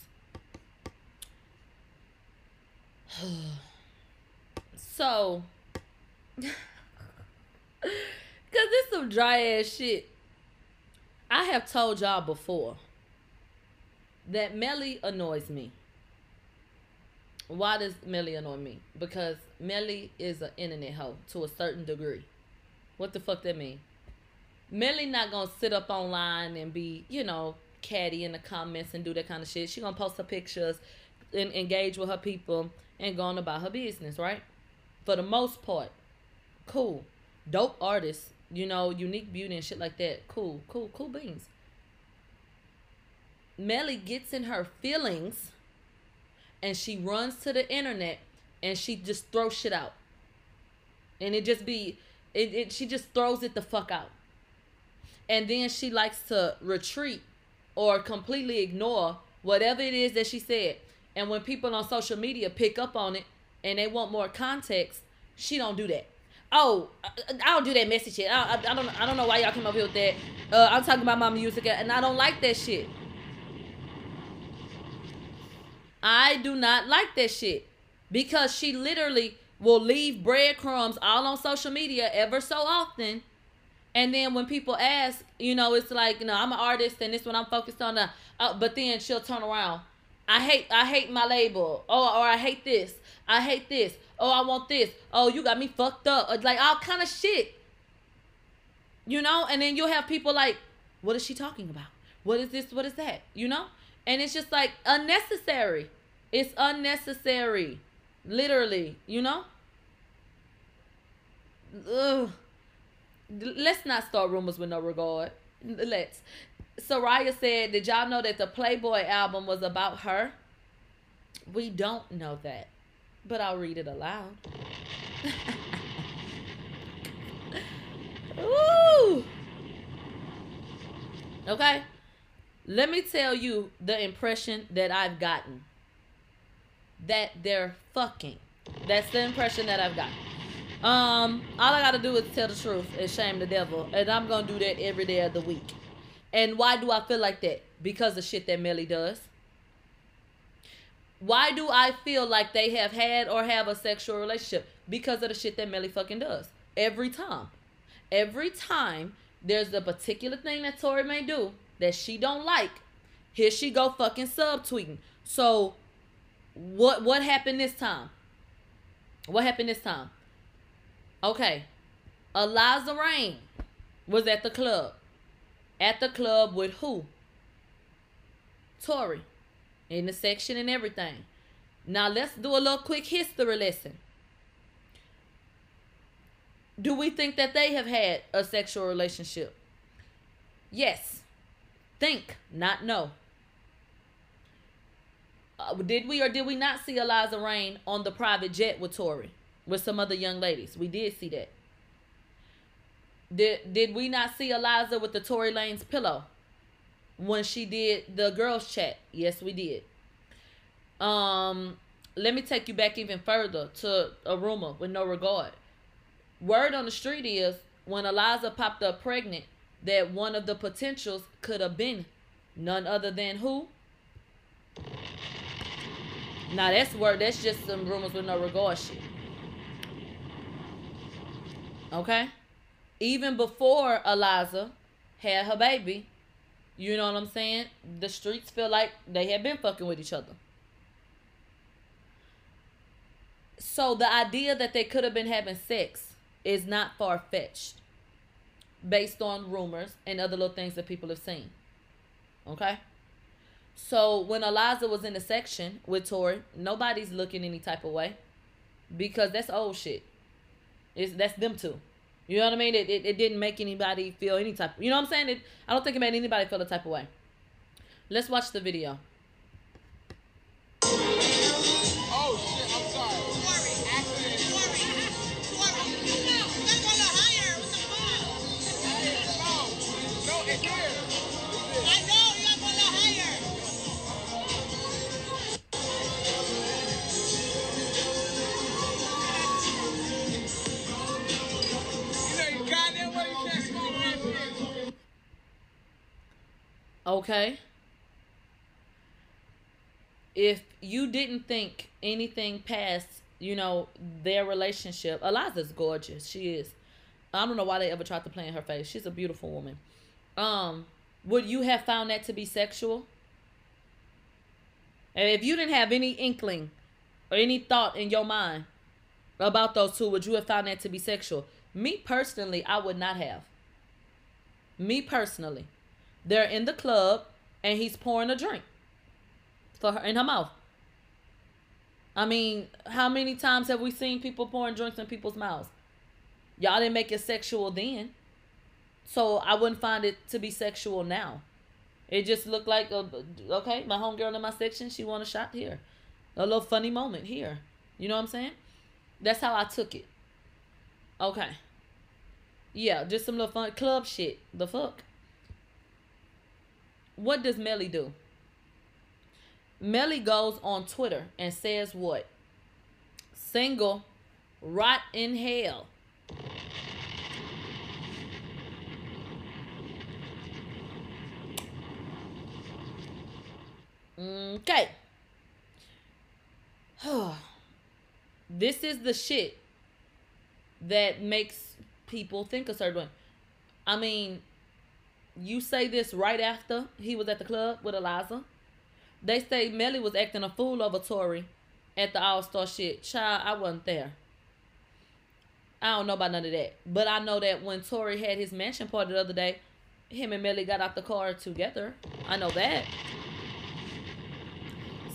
*sighs* so, *laughs* because this some dry ass shit. I have told y'all before that Melly annoys me. Why does Melly annoy me? Because Melly is an internet hoe to a certain degree. What the fuck that mean? Melly not gonna sit up online and be, you know, catty in the comments and do that kind of shit. She gonna post her pictures and engage with her people and go on about her business, right? For the most part, cool. Dope artists, you know, unique beauty and shit like that. Cool, cool, cool beans. Melly gets in her feelings and she runs to the internet and she just throws shit out. And it just be it, it she just throws it the fuck out. And then she likes to retreat or completely ignore whatever it is that she said. And when people on social media pick up on it and they want more context, she don't do that. Oh, I, don't do that messy shit. I, I, I don't I don't know why y'all came up here with that. Uh, I'm talking about my music and I don't like that shit. I do not like that shit because she literally will leave breadcrumbs all on social media ever so often. And then when people ask, you know, it's like, you know, I'm an artist and this is what I'm focused on. Uh, uh, but then she'll turn around. I hate, I hate my label. Oh, or I hate this. I hate this. Oh, I want this. Oh, you got me fucked up. Or Like all kind of shit. You know, and then you'll have people like, what is she talking about? What is this? What is that? You know? And it's just like unnecessary. It's unnecessary. Literally, you know? Ugh. Let's not start rumors with no regard. Let's. Soraya said, Did y'all know that the Playboy album was about her? We don't know that. But I'll read it aloud. *laughs* Ooh. Okay. Let me tell you the impression that I've gotten. That they're fucking. That's the impression that I've gotten. Um, all I gotta do is tell the truth and shame the devil. And I'm gonna do that every day of the week. And why do I feel like that? Because of shit that Melly does. Why do I feel like they have had or have a sexual relationship? Because of the shit that Melly fucking does. Every time. Every time there's a particular thing that Tory may do that she don't like, here she go fucking subtweeting. So what what happened this time? What happened this time? Okay. Eliza Reign was at the club. At the club with who? Tory. In the section and everything. Now let's do a little quick history lesson. Do we think that they have had a sexual relationship? Yes. Think, not know. Uh, did we or did we not see Eliza Reign on the private jet with Tory? With some other young ladies. We did see that. Did did we not see Eliza with the Tory Lanez pillow when she did the girls chat? Yes, we did. Um, let me take you back even further to a rumor with no regard. Word on the street is when Eliza popped up pregnant, that one of the potentials could have been none other than who? Now that's word. That's just some rumors with no regard shit. Okay? Even before Eliza had her baby, you know what I'm saying? The streets feel like they had been fucking with each other. So the idea that they could have been having sex is not far fetched based on rumors and other little things that people have seen. Okay? So when Eliza was in the section with Tory, nobody's looking any type of way because that's old shit. It's that's them two. You know what I mean? It, it, it didn't make anybody feel any type. You know what I'm saying? It, I don't think it made anybody feel the type of way. Let's watch the video. Okay. If you didn't think anything past, you know, their relationship, Eliza's gorgeous. She is. I don't know why they ever tried to play in her face. She's a beautiful woman. Um, would you have found that to be sexual? And if you didn't have any inkling, or any thought in your mind about those two, would you have found that to be sexual? Me personally, I would not have. Me personally, they're in the club and he's pouring a drink for her in her mouth. I mean, how many times have we seen people pouring drinks in people's mouths? Y'all didn't make it sexual then. So I wouldn't find it to be sexual now. It just looked like a okay, my homegirl in my section, she want a shot here. A little funny moment here. You know what I'm saying? That's how I took it. Okay. Yeah, just some little fun club shit. The fuck? What does Melly do? Melly goes on Twitter and says what? Single, rot in hell. Okay. *sighs* this is the shit that makes people think a certain way. I mean, you say this right after he was at the club with Eliza. They say Melly was acting a fool over Tory at the All Star shit. Child, I wasn't there. I don't know about none of that. But I know that when Tory had his mansion party the other day, him and Melly got out the car together. I know that.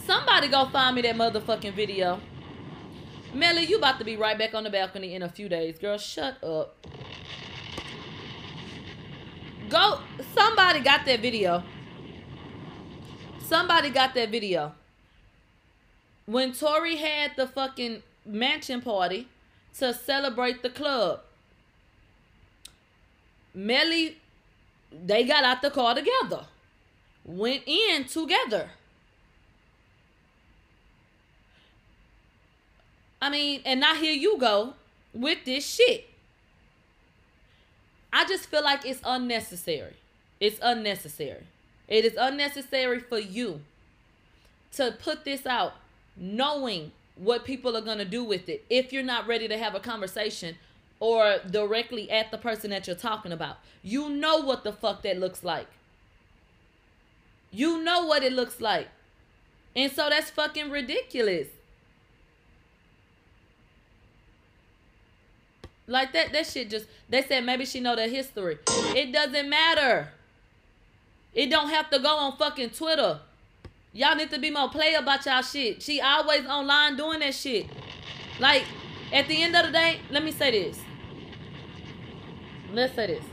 Somebody go find me that motherfucking video. Melly, you about to be right back on the balcony in a few days. Girl, shut up. Go. Somebody got that video. Somebody got that video. When Tory had the fucking mansion party to celebrate the club, Melly, they got out the car together. Went in together. I mean, and now here you go with this shit. I just feel like it's unnecessary. It's unnecessary. It is unnecessary for you to put this out knowing what people are going to do with it if you're not ready to have a conversation or directly at the person that you're talking about. You know what the fuck that looks like. You know what it looks like. And so that's fucking ridiculous. Like that that shit just they said maybe she know the history. It doesn't matter. It don't have to go on fucking Twitter. Y'all need to be more play about y'all shit. She always online doing that shit. Like, at the end of the day, let me say this. Let's say this.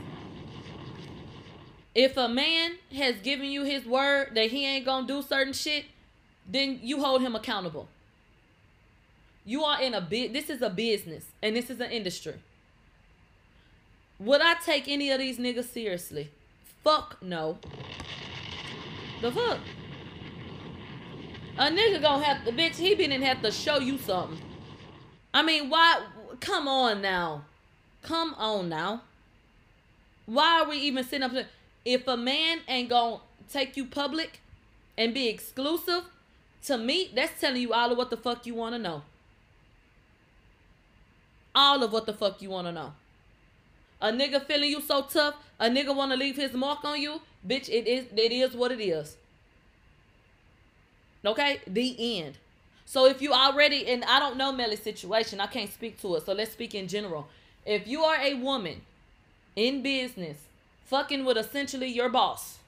If a man has given you his word that he ain't gonna do certain shit, then you hold him accountable. You are in a bit. This is a business, and this is an industry. Would I take any of these niggas seriously? Fuck no. The fuck? A nigga gonna have to, bitch, he didn't have to show you something. I mean, why? Come on now. Come on now. Why are we even sitting up? If a man ain't gonna take you public and be exclusive, to me, that's telling you all of what the fuck you wanna know. All of what the fuck you wanna know. A nigga feeling you so tough, a nigga wanna leave his mark on you, bitch, it is it is what it is. Okay? The end. So if you already and I don't know Melly's situation, I can't speak to it. So let's speak in general. If you are a woman in business, fucking with essentially your boss,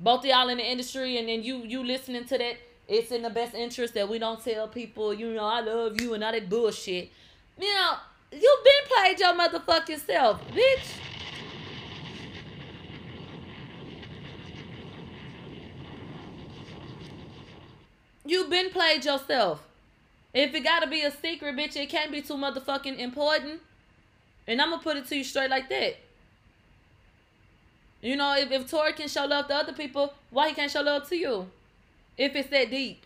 both y'all in the industry, and then you you listening to that, it's in the best interest that we don't tell people, you know, I love you and all that bullshit. You know, you been played your motherfucking self, bitch. You been played yourself. If it gotta be a secret, bitch, it can't be too motherfucking important. And I'm gonna put it to you straight like that. You know, if, if Tory can show love to other people, why he can't show love to you? If it's that deep.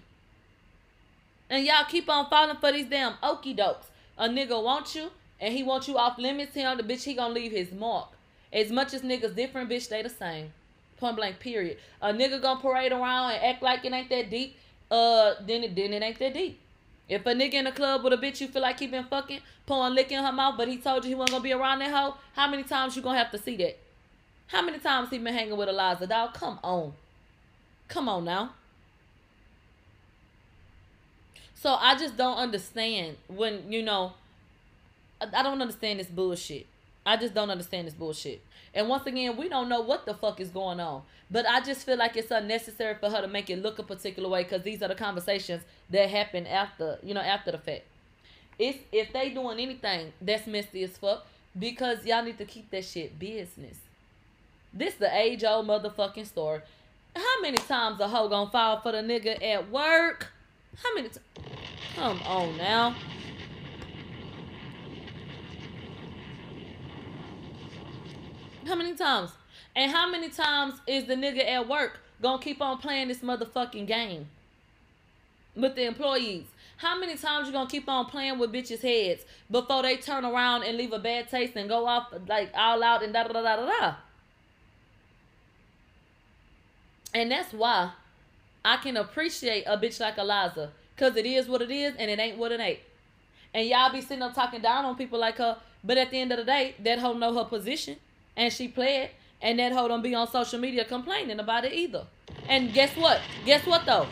And y'all keep on falling for these damn okey dokes. A nigga want you, and he want you off limits. On the bitch, he gonna leave his mark. As much as niggas different, bitch, they the same. Point blank, period. A nigga gonna parade around and act like it ain't that deep, uh, then it, then it ain't that deep. If a nigga in the club with a bitch you feel like he been fucking, pouring lick in her mouth, but he told you he wasn't gonna be around that hoe, how many times you gonna have to see that? How many times he been hanging with Eliza, dog? Come on. Come on now. So I just don't understand when you know. I don't understand this bullshit. I just don't understand this bullshit. And once again, we don't know what the fuck is going on. But I just feel like it's unnecessary for her to make it look a particular way because these are the conversations that happen after, you know, after the fact. It's if they doing anything that's messy as fuck because y'all need to keep that shit business. This the age old motherfucking story. How many times a hoe gonna fall for the nigga at work? How many? Come on now. How many times? And how many times is the nigga at work gonna keep on playing this motherfucking game with the employees? How many times you gonna keep on playing with bitches' heads before they turn around and leave a bad taste and go off like all out and da da da da da? And that's why I can appreciate a bitch like Eliza. Cause it is what it is and it ain't what it ain't. And y'all be sitting up talking down on people like her, but at the end of the day, that hoe know her position and she played, and that hoe don't be on social media complaining about it either. And guess what? Guess what though?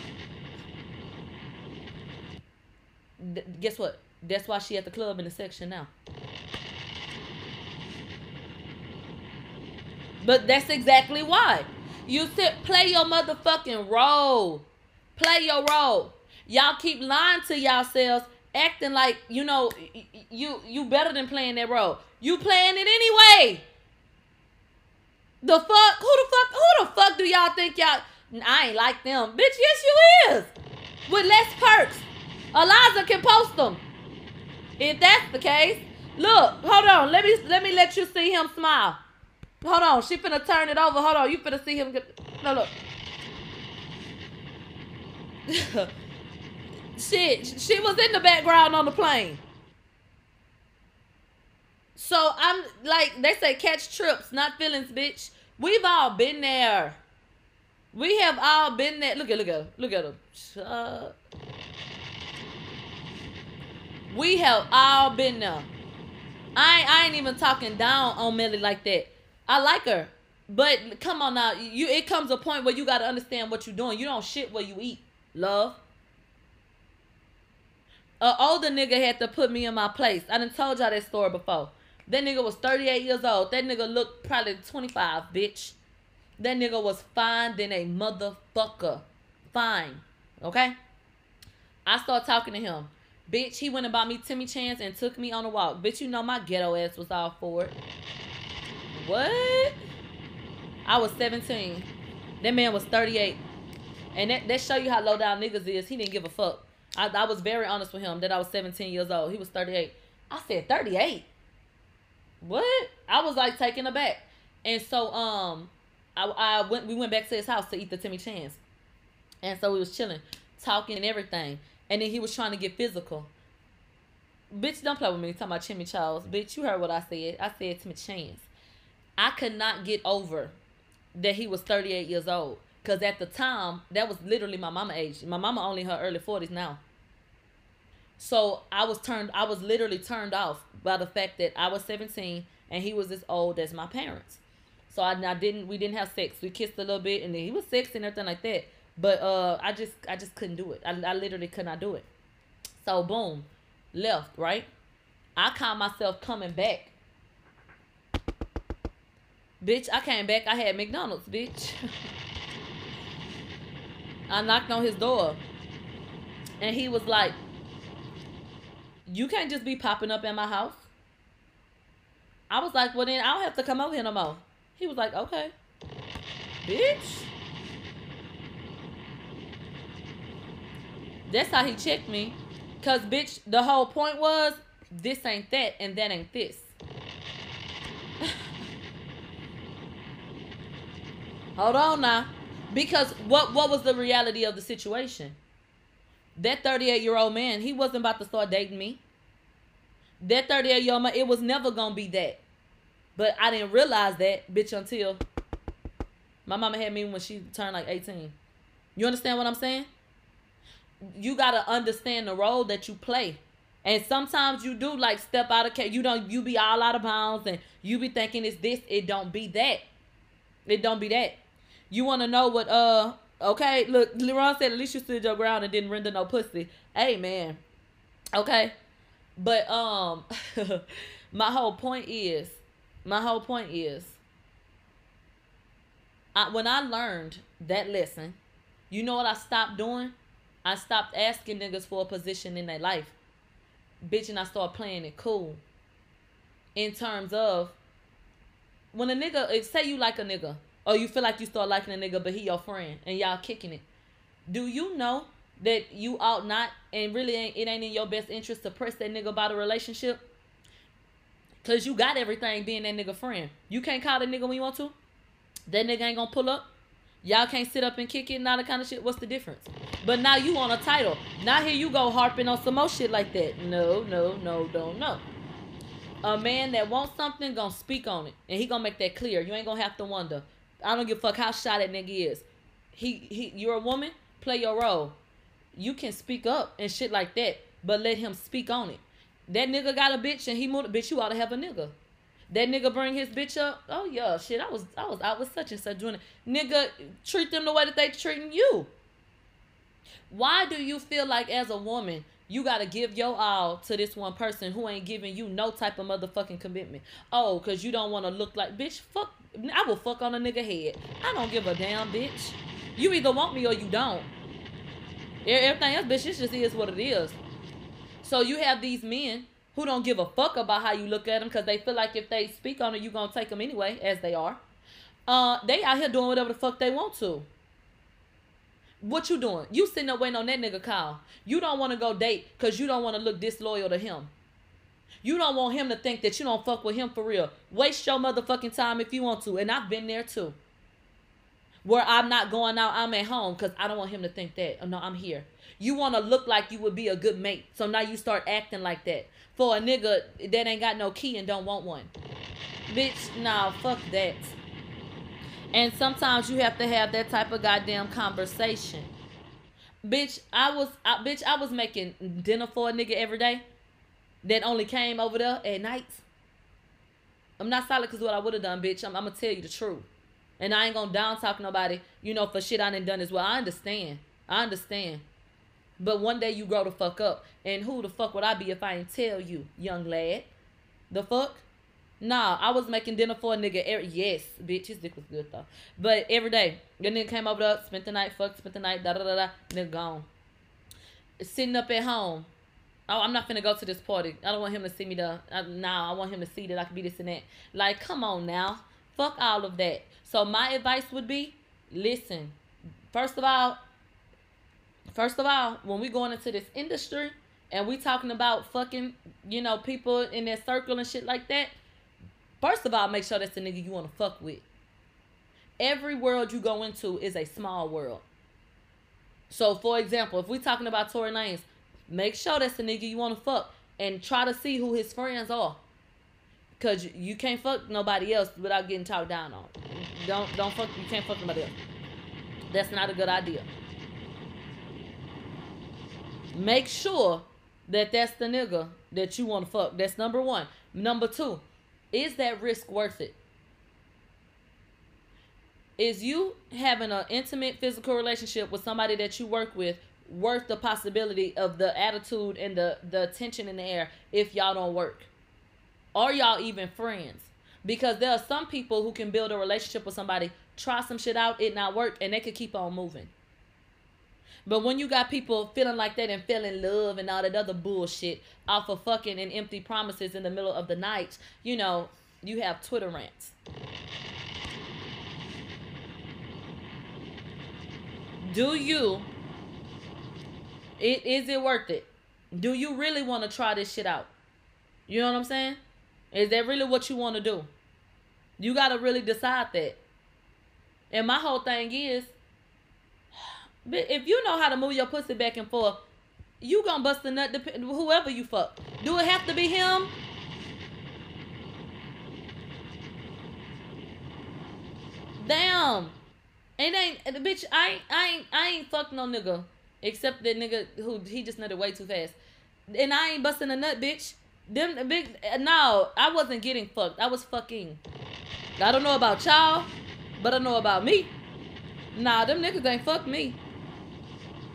Th- guess what? That's why she at the club in the section now. But that's exactly why. You sit play your motherfucking role. Play your role. Y'all keep lying to yourselves, acting like you know you you better than playing that role. You playing it anyway. The fuck? Who the fuck? Who the fuck do y'all think y'all? I ain't like them, bitch. Yes, you is. With less perks, Eliza can post them. If that's the case, look. Hold on. Let me let me let you see him smile. Hold on. She finna turn it over. Hold on. You finna see him. Get, no, look. *laughs* Shit, she was in the background on the plane. So I'm like they say catch trips, not feelings, bitch. We've all been there. We have all been there. Look at look at. Look at. Shut. We have all been there. I I ain't even talking down on Millie like that. I like her. But come on now, you it comes a point where you gotta understand what you're doing. You don't shit where you eat, love. A older nigga had to put me in my place. I done told y'all that story before. That nigga was 38 years old. That nigga looked probably 25, bitch. That nigga was fine than a motherfucker. Fine. Okay? I started talking to him. Bitch, he went and bought me Timmy Chan's and took me on a walk. Bitch, you know my ghetto ass was all for it. What? I was 17. That man was 38. And that, that show you how low down niggas is. He didn't give a fuck. I, I was very honest with him that I was 17 years old. He was 38. I said 38. What? I was like taken aback. And so um I, I went we went back to his house to eat the Timmy Chan's. And so we was chilling, talking and everything. And then he was trying to get physical. Bitch, don't play with me. Talking about Timmy Charles. Bitch, you heard what I said. I said Timmy Chan's. I could not get over that he was 38 years old. Because at the time, that was literally my mama age. My mama only her early 40s now. So I was turned, I was literally turned off by the fact that I was 17 and he was as old as my parents. So I, I didn't, we didn't have sex. We kissed a little bit and he was sexy and everything like that. But uh, I just, I just couldn't do it. I, I literally could not do it. So boom, left, right? I caught myself coming back. Bitch, I came back. I had McDonald's, bitch. I knocked on his door. And he was like, You can't just be popping up in my house. I was like, Well, then I don't have to come over here no more. He was like, Okay. Bitch. That's how he checked me. Cause bitch, the whole point was this ain't that and that ain't this. *laughs* Hold on now. Because what what was the reality of the situation? That 38 year old man, he wasn't about to start dating me. That 38 year old man, it was never gonna be that. But I didn't realize that, bitch, until my mama had me when she turned like 18. You understand what I'm saying? You gotta understand the role that you play. And sometimes you do like step out of ca- you don't you be all out of bounds and you be thinking it's this, it don't be that. It don't be that. You wanna know what uh Okay, look, Leron said at least you stood your ground and didn't render no pussy. Hey, Amen. Okay, but um, *laughs* my whole point is, my whole point is, I, when I learned that lesson, you know what I stopped doing? I stopped asking niggas for a position in their life, bitch, and I started playing it cool. In terms of when a nigga, say you like a nigga, or you feel like you start liking a nigga, but he your friend, and y'all kicking it, do you know that you ought not, and really ain't, it ain't in your best interest to press that nigga about a relationship? Cause you got everything being that nigga friend. You can't call that nigga when you want to. That nigga ain't gonna pull up. Y'all can't sit up and kick it and all that kind of shit. What's the difference? But now you on a title. Now here you go harping on some more shit like that. No, no, no, don't know. A man that wants something gonna speak on it, and he gonna make that clear. You ain't gonna have to wonder. I don't give a fuck how shy that nigga is. He he. You're a woman. Play your role. You can speak up and shit like that, but let him speak on it. That nigga got a bitch and he moved. Bitch, you ought to have a nigga. That nigga bring his bitch up. Oh yeah, shit. I was I was out with such and such doing it. Nigga, treat them the way that they treating you. Why do you feel like as a woman you gotta give your all to this one person who ain't giving you no type of motherfucking commitment? Oh, cause you don't want to look like bitch. Fuck. I will fuck on a nigga head. I don't give a damn, bitch. You either want me or you don't. Everything else, bitch, this just is what it is. So you have these men who don't give a fuck about how you look at them because they feel like if they speak on it, you gonna take them anyway, as they are. Uh, they out here doing whatever the fuck they want to. What you doing? You sitting there waiting on that nigga call. You don't want to go date because you don't want to look disloyal to him. You don't want him to think that you don't fuck with him for real. Waste your motherfucking time if you want to. And I've been there too. Where I'm not going out, I'm at home because I don't want him to think that. Oh, no, I'm here. You want to look like you would be a good mate. So now you start acting like that. For a nigga that ain't got no key and don't want one. Bitch, nah, fuck that. And sometimes you have to have that type of goddamn conversation. Bitch, I was I, bitch, I was making dinner for a nigga every day that only came over there at nights. I'm not solid because what I would have done, bitch. I'm, I'm gonna tell you the truth. And I ain't gonna down talk nobody, you know, for shit I done done as well. I understand. I understand. But one day you grow the fuck up. And who the fuck would I be if I ain't tell you, young lad? The fuck? Nah, I was making dinner for a nigga. Every, yes, bitch, his dick was good though. But every day, the nigga came over there, spent the night, fucked, spent the night, da da da da, nigga gone. Sitting up at home. Oh, I'm not gonna go to this party. I don't want him to see me there. Uh, nah, I want him to see that I can be this and that. Like, come on now. Fuck all of that. So my advice would be, listen. First of all, first of all, when we going into this industry and we talking about fucking, you know, people in their circle and shit like that, first of all, make sure that's the nigga you want to fuck with. Every world you go into is a small world. So, for example, if we talking about Tory Lanez, make sure that's the nigga you want to fuck and try to see who his friends are. Cause you can't fuck nobody else without getting talked down on. Don't don't fuck. You can't fuck nobody else. That's not a good idea. Make sure that that's the nigga that you want to fuck. That's number one. Number two, is that risk worth it? Is you having an intimate physical relationship with somebody that you work with worth the possibility of the attitude and the the tension in the air if y'all don't work? Are y'all even friends? Because there are some people who can build a relationship with somebody, try some shit out, it not work, and they could keep on moving. But when you got people feeling like that and feeling love and all that other bullshit off of fucking and empty promises in the middle of the night, you know, you have Twitter rants. Do you it is it worth it? Do you really want to try this shit out? You know what I'm saying? Is that really what you want to do? You got to really decide that. And my whole thing is, *sighs* if you know how to move your pussy back and forth, you gonna bust a nut dep- whoever you fuck. Do it have to be him? Damn. It ain't bitch. I ain't, I ain't, I ain't fuck no nigga except that nigga who he just nutted way too fast, and I ain't busting a nut, bitch. Them big uh, no, I wasn't getting fucked. I was fucking. I don't know about y'all, but I know about me. Nah, them niggas ain't fuck me.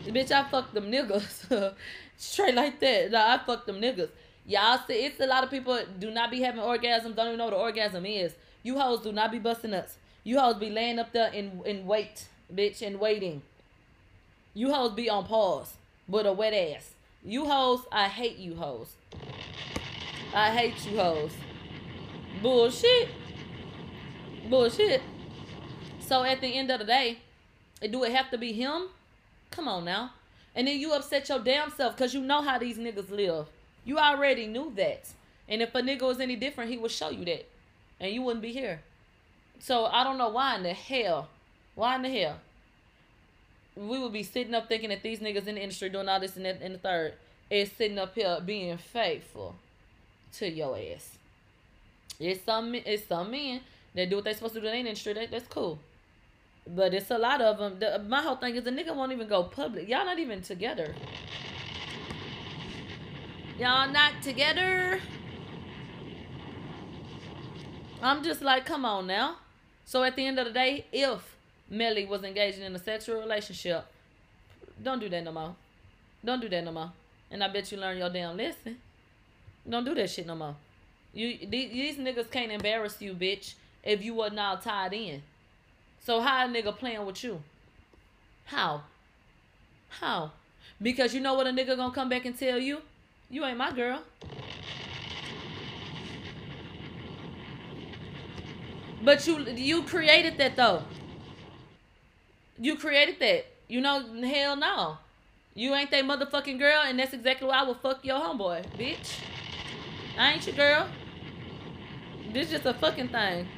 Bitch, I fuck them niggas. *laughs* Straight like that. Nah, I fuck them niggas. Y'all see, it's a lot of people do not be having orgasms, don't even know what an orgasm is. You hoes do not be busting nuts. You hoes be laying up there in, in wait, bitch, and waiting. You hoes be on pause with a wet ass. You hoes, I hate you hoes. I hate you hoes. Bullshit. Bullshit. So at the end of the day, do it have to be him? Come on now. And then you upset your damn self because you know how these niggas live. You already knew that. And if a nigga was any different, he would show you that. And you wouldn't be here. So I don't know why in the hell. Why in the hell? We would be sitting up thinking that these niggas in the industry doing all this and that the third is sitting up here being faithful to your ass. It's some it's some men that do what they supposed to do in the industry. That, that's cool. But it's a lot of them. The, my whole thing is the nigga won't even go public. Y'all not even together. Y'all not together. I'm just like, come on now. So at the end of the day, if Melly was engaging in a sexual relationship, don't do that no more. Don't do that no more. And I bet you learn your damn lesson. Don't do that shit no more. You these, these niggas can't embarrass you, bitch, if you wasn't all tied in. So how a nigga playing with you? How? How? Because you know what a nigga gonna come back and tell you? You ain't my girl. But you you created that though. You created that. You know, hell no. You ain't that motherfucking girl, and that's exactly why I will fuck your homeboy, bitch. I ain't your girl. This just a fucking thing.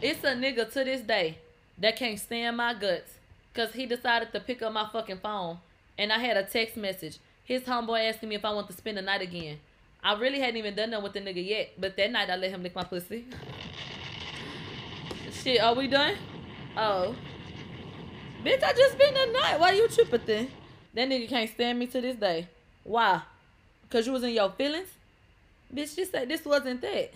It's a nigga to this day that can't stand my guts because he decided to pick up my fucking phone and I had a text message. His homeboy asking me if I want to spend the night again. I really hadn't even done that with the nigga yet, but that night I let him lick my pussy. *laughs* Shit, are we done? Oh. Bitch, I just spent the night. Why you tripping then? That nigga can't stand me to this day. Why? Cause you was in your feelings? Bitch, just say this wasn't that.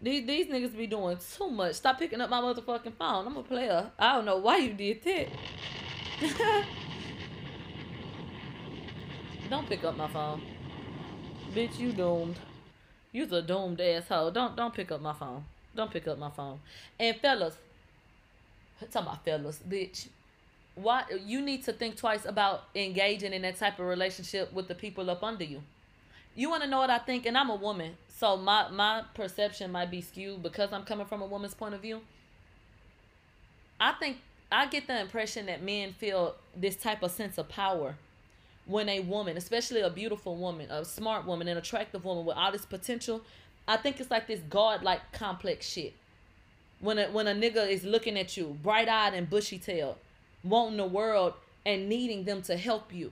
These these niggas be doing too much. Stop picking up my motherfucking phone. I'm a player. I don't know why you did that. *laughs* don't pick up my phone. Bitch, you doomed. You's a doomed asshole. Don't don't pick up my phone. Don't pick up my phone. And fellas, talking about fellas, bitch. Why you need to think twice about engaging in that type of relationship with the people up under you. You want to know what I think? And I'm a woman, so my my perception might be skewed because I'm coming from a woman's point of view. I think I get the impression that men feel this type of sense of power when a woman, especially a beautiful woman, a smart woman, an attractive woman with all this potential, I think it's like this godlike complex shit. When a when a nigga is looking at you, bright eyed and bushy tailed, wanting the world and needing them to help you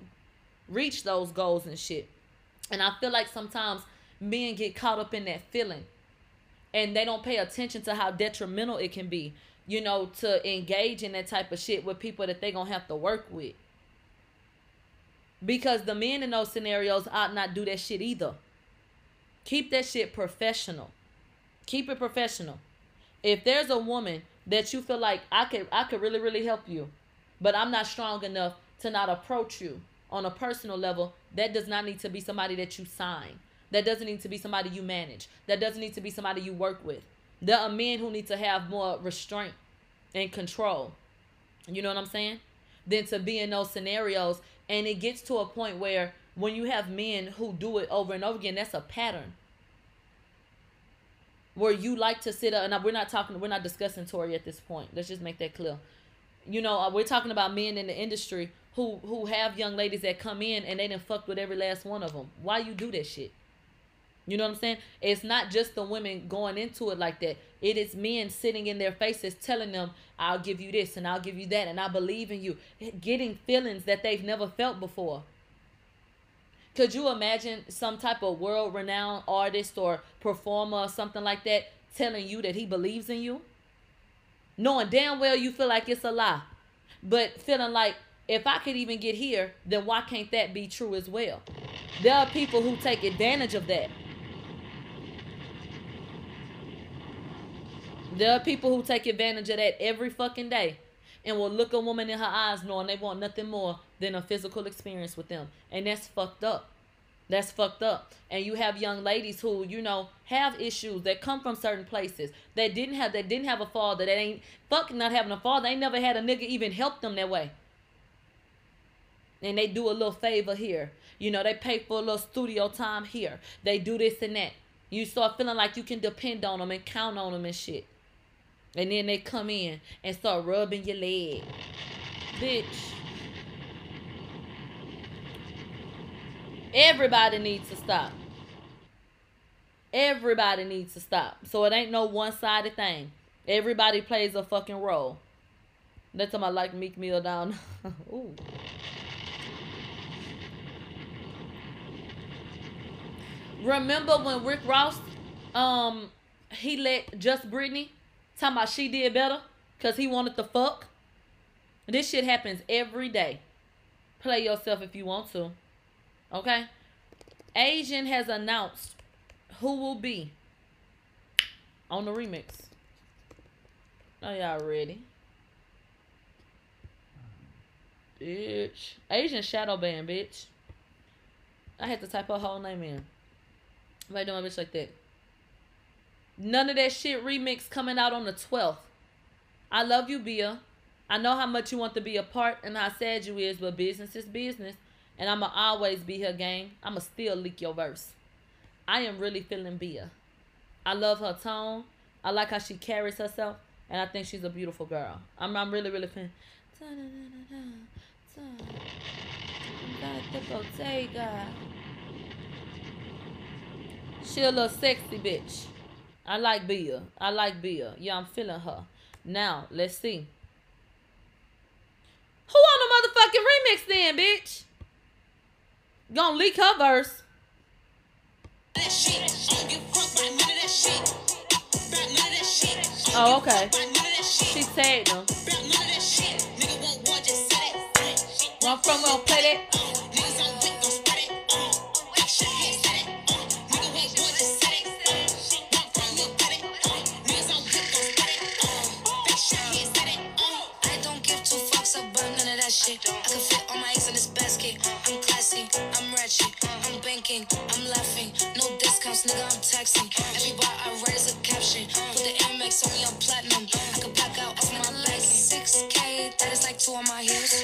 reach those goals and shit. And I feel like sometimes men get caught up in that feeling and they don't pay attention to how detrimental it can be, you know, to engage in that type of shit with people that they gonna have to work with. Because the men in those scenarios ought not do that shit either. Keep that shit professional. Keep it professional. If there's a woman that you feel like I could I could really, really help you, but I'm not strong enough to not approach you on a personal level, that does not need to be somebody that you sign. That doesn't need to be somebody you manage. That doesn't need to be somebody you work with. There are men who need to have more restraint and control. You know what I'm saying? Than to be in those scenarios. And it gets to a point where when you have men who do it over and over again, that's a pattern. Where you like to sit up, and we're not talking, we're not discussing Tory at this point. Let's just make that clear. You know, uh, we're talking about men in the industry who who have young ladies that come in and they done fucked with every last one of them. Why you do that shit? You know what I'm saying? It's not just the women going into it like that. It is men sitting in their faces telling them, I'll give you this and I'll give you that and I believe in you. Getting feelings that they've never felt before. Could you imagine some type of world renowned artist or performer or something like that telling you that he believes in you? Knowing damn well you feel like it's a lie. But feeling like if I could even get here, then why can't that be true as well? There are people who take advantage of that. There are people who take advantage of that every fucking day and will look a woman in her eyes knowing they want nothing more than a physical experience with them. And that's fucked up. That's fucked up. And you have young ladies who, you know, have issues that come from certain places that didn't have that didn't have a father that ain't fucking not having a father. They never had a nigga even help them that way. And they do a little favor here. You know, they pay for a little studio time here. They do this and that. You start feeling like you can depend on them and count on them and shit. And then they come in and start rubbing your leg. Bitch. Everybody needs to stop. Everybody needs to stop. So it ain't no one-sided thing. Everybody plays a fucking role. That's time I like Meek Mill down. *laughs* Ooh. Remember when Rick Ross, um, he let Just Brittany talking about she did better because he wanted to fuck? This shit happens every day. Play yourself if you want to. Okay? Asian has announced who will be on the remix. Are y'all ready? Bitch. Asian shadow band, bitch. I had to type her whole name in. Why doing a bitch like that? None of that shit remix coming out on the 12th. I love you, Bia. I know how much you want to be a part and how sad you is, but business is business. And I'ma always be her gang. I'ma still leak your verse. I am really feeling Bia. I love her tone. I like how she carries herself. And I think she's a beautiful girl. I'm I'm really, really feeling She a little sexy bitch. I like Bia. I like Bia. Yeah, I'm feeling her. Now, let's see. Who on the motherfucking remix then, bitch? Gonna leak her verse. Oh, okay. She said them. Run from gonna play that. I'm I'm ratchet, uh, I'm banking, I'm laughing. No discounts, nigga, I'm taxing. Every bar I write is a caption. Put the Amex on me, I'm platinum. I can black out off my back. 6K, that is like two on my heels.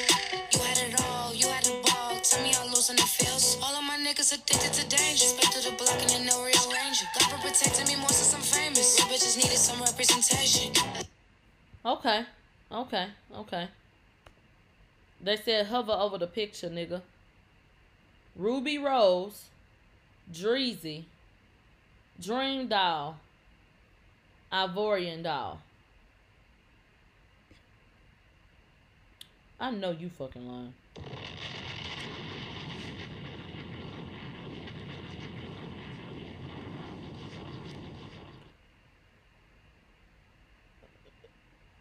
You had it all, you had the ball. Tell me how losing it feels. All of my niggas addicted to danger. Spit through the block and you know rearrange. God been protecting me more since I'm famous. Real bitches needed some representation. Okay. Okay. Okay. They said hover over the picture, nigga. Ruby Rose, Dreezy, Dream Doll, Ivorian Doll. I know you fucking lying.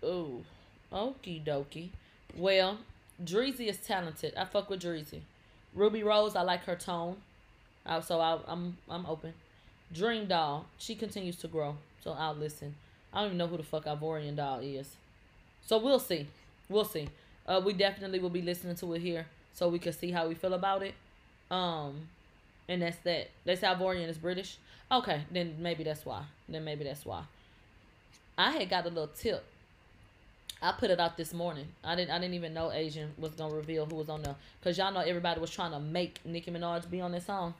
Ooh, okie dokie. Well, Dreezy is talented. I fuck with Dreezy. Ruby Rose, I like her tone. Uh, so I, I'm I'm open. Dream Doll, she continues to grow. So I'll listen. I don't even know who the fuck Ivorian Doll is. So we'll see. We'll see. Uh, we definitely will be listening to it here, so we can see how we feel about it. Um, and that's that. Say Ivorian is British. Okay, then maybe that's why. Then maybe that's why. I had got a little tip. I put it out this morning. I didn't. I didn't even know Asian was gonna reveal who was on there, cause y'all know everybody was trying to make Nicki Minaj be on this song.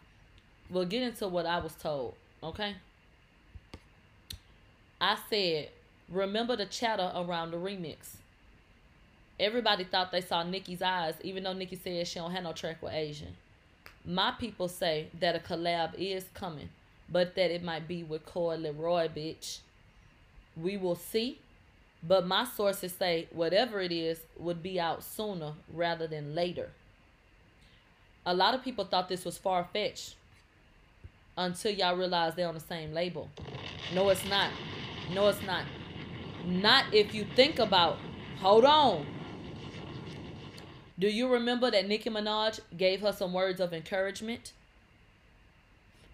We'll get into what I was told. Okay. I said, remember the chatter around the remix. Everybody thought they saw Nicki's eyes, even though Nicki said she don't have no track with Asian. My people say that a collab is coming, but that it might be with Coi Leray, bitch. We will see. But my sources say whatever it is would be out sooner rather than later. A lot of people thought this was far fetched until y'all realize they're on the same label. No, it's not. No, it's not. Not if you think about, hold on. Do you remember that Nicki Minaj gave her some words of encouragement?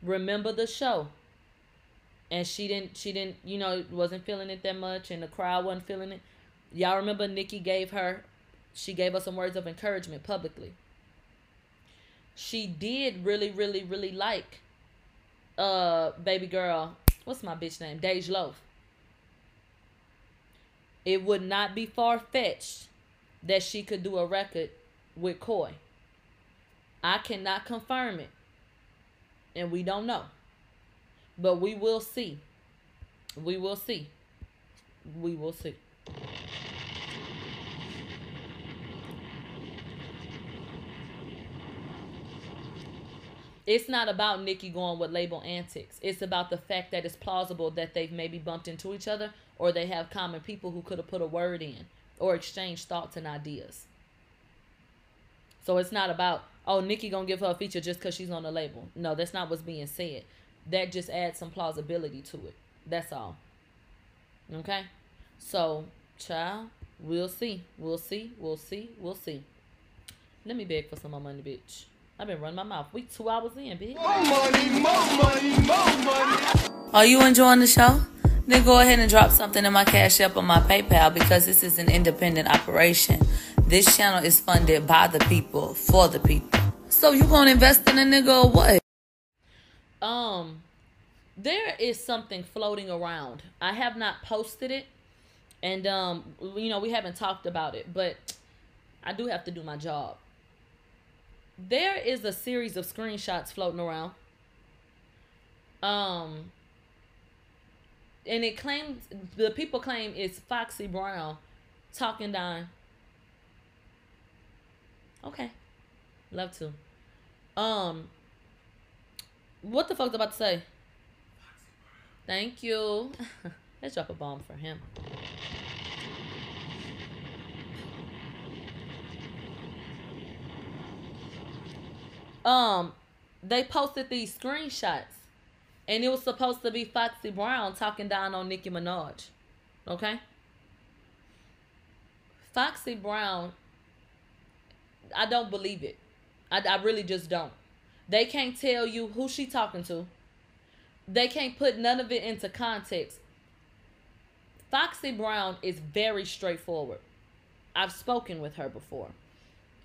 Remember the show. And she didn't she didn't you know wasn't feeling it that much and the crowd wasn't feeling it. Y'all remember Nicki gave her she gave us some words of encouragement publicly. She did really really really like uh baby girl what's my bitch name? Dej Loaf. It would not be far-fetched that she could do a record with Coi I cannot confirm it and we don't know but we will see. We will see. We will see. It's not about Nicki going with label antics. It's about the fact that it's plausible that they've maybe bumped into each other or they have common people who could have put a word in or exchanged thoughts and ideas. So it's not about, oh, Nicki gonna give her a feature just because she's on the label. No, that's not what's being said that just adds some plausibility to it. That's all. Okay? So, child, we'll see. We'll see. We'll see. We'll see. Let me beg for some more money, bitch. I've been running my mouth. We two hours in, bitch. More money, more money, more money. Are you enjoying the show? Then go ahead and drop something in my Cash App or my PayPal because this is an independent operation. This channel is funded by the people, for the people. So you gonna invest in a nigga or what? Um, there is something floating around. I have not posted it, and um, you know we haven't talked about it, but I do have to do my job. There is a series of screenshots floating around. Um, and it claims the people claim it's Foxy Brown talking down. Okay, love to. Um, what the fuck's about to say? Thank you. *laughs* Let's drop a bomb for him. Um, they posted these screenshots, and it was supposed to be Foxy Brown talking down on Nicki Minaj. Okay. Foxy Brown, I don't believe it. I, I really just don't. They can't tell you who she talking to. They can't put none of it into context. Foxy Brown is very straightforward. I've spoken with her before.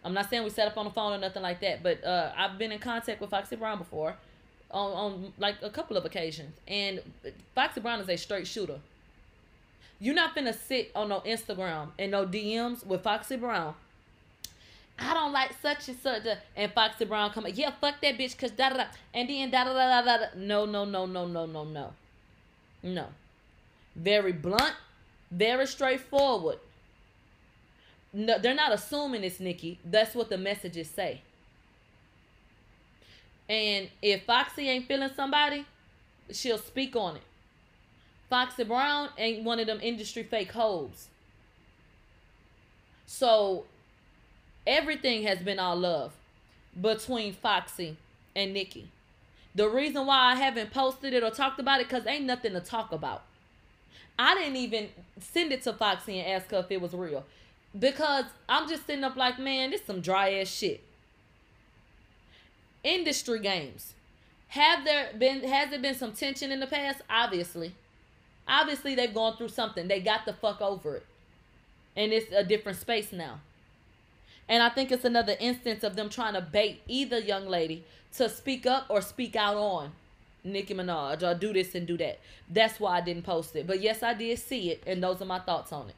I'm not saying we set up on the phone or nothing like that, but uh, I've been in contact with Foxy Brown before on, on like a couple of occasions. And Foxy Brown is a straight shooter. You're not gonna sit on no Instagram and no DMs with Foxy Brown I don't like such and such. And Foxy Brown come, yeah, fuck that bitch, cause da da da. And then da da da da da. No, no, no, no, no, no, no. No. Very blunt, very straightforward. No, they're not assuming it's Nicki. That's what the messages say. And if Foxy ain't feeling somebody, she'll speak on it. Foxy Brown ain't one of them industry fake hoes. So everything has been all love between Foxy and Nicki. The reason why I haven't posted it or talked about it because ain't nothing to talk about. I didn't even send it to Foxy and ask her if it was real. Because I'm just sitting up like, man, this some dry ass shit. Industry games. Have there been has there been some tension in the past? Obviously. Obviously they've gone through something. They got the fuck over it. And it's a different space now. And I think it's another instance of them trying to bait either young lady to speak up or speak out on Nicki Minaj or do this and do that. That's why I didn't post it. But yes, I did see it, and those are my thoughts on it.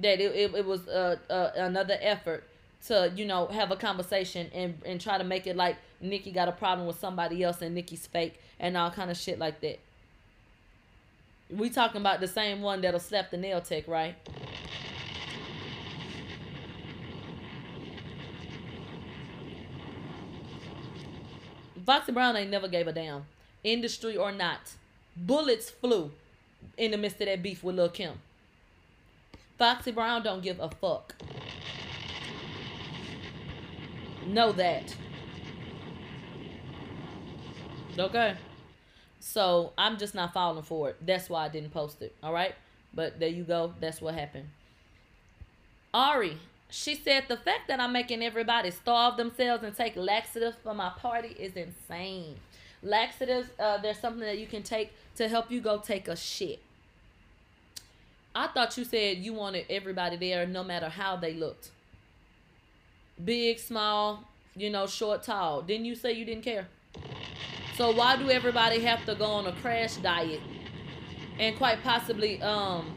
That it, it, it was uh, uh, another effort to, you know, have a conversation and, and try to make it like Nicki got a problem with somebody else and Nicki's fake and all kind of shit like that. We talking about the same one that'll slap the nail tech, right? Foxy Brown ain't never gave a damn, industry or not. Bullets flew in the midst of that beef with Lil Kim. Foxy Brown don't give a fuck. Know that. Okay. So I'm just not falling for it. That's why I didn't post it. All right. But there you go. That's what happened. Ari, she said the fact that I'm making everybody starve themselves and take laxatives for my party is insane. laxatives. Uh, there's something that you can take to help you go take a shit. I thought you said you wanted everybody there, no matter how they looked. Big, small, you know, short, tall. Didn't you say you didn't care? So why do everybody have to go on a crash diet and quite possibly, um,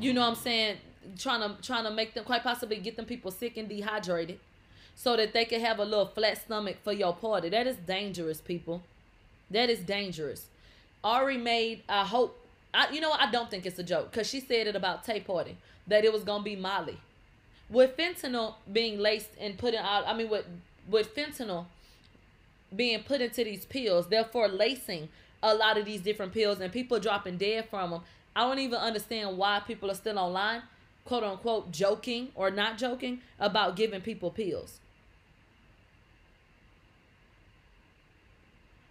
you know, what I'm saying, trying to trying to make them quite possibly get them people sick and dehydrated, so that they can have a little flat stomach for your party. That is dangerous, people. That is dangerous. Ari made. I hope. I, you know. I don't think it's a joke because she said it about Tay Party that it was gonna be Molly. With fentanyl being laced and put in out, I mean, with with fentanyl being put into these pills, therefore lacing a lot of these different pills and people dropping dead from them. I don't even understand why people are still online, quote unquote, joking or not joking about giving people pills.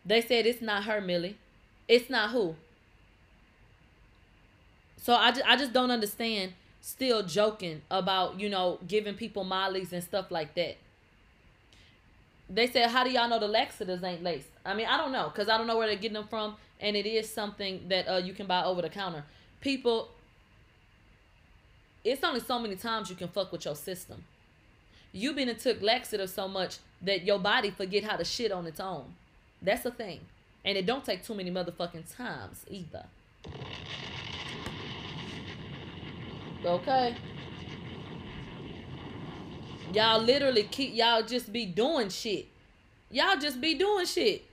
They said it's not her, Millie. It's not who. So I just, I just don't understand still joking about, you know, giving people mollies and stuff like that. They said, how do y'all know the laxatives ain't laced? I mean, I don't know because I don't know where they're getting them from. And it is something that uh, you can buy over the counter. People, it's only so many times you can fuck with your system. You've been and took laxatives so much that your body forget how to shit on its own. That's a thing. And it don't take too many motherfucking times either. Okay. Y'all literally keep y'all just be doing shit. Y'all just be doing shit.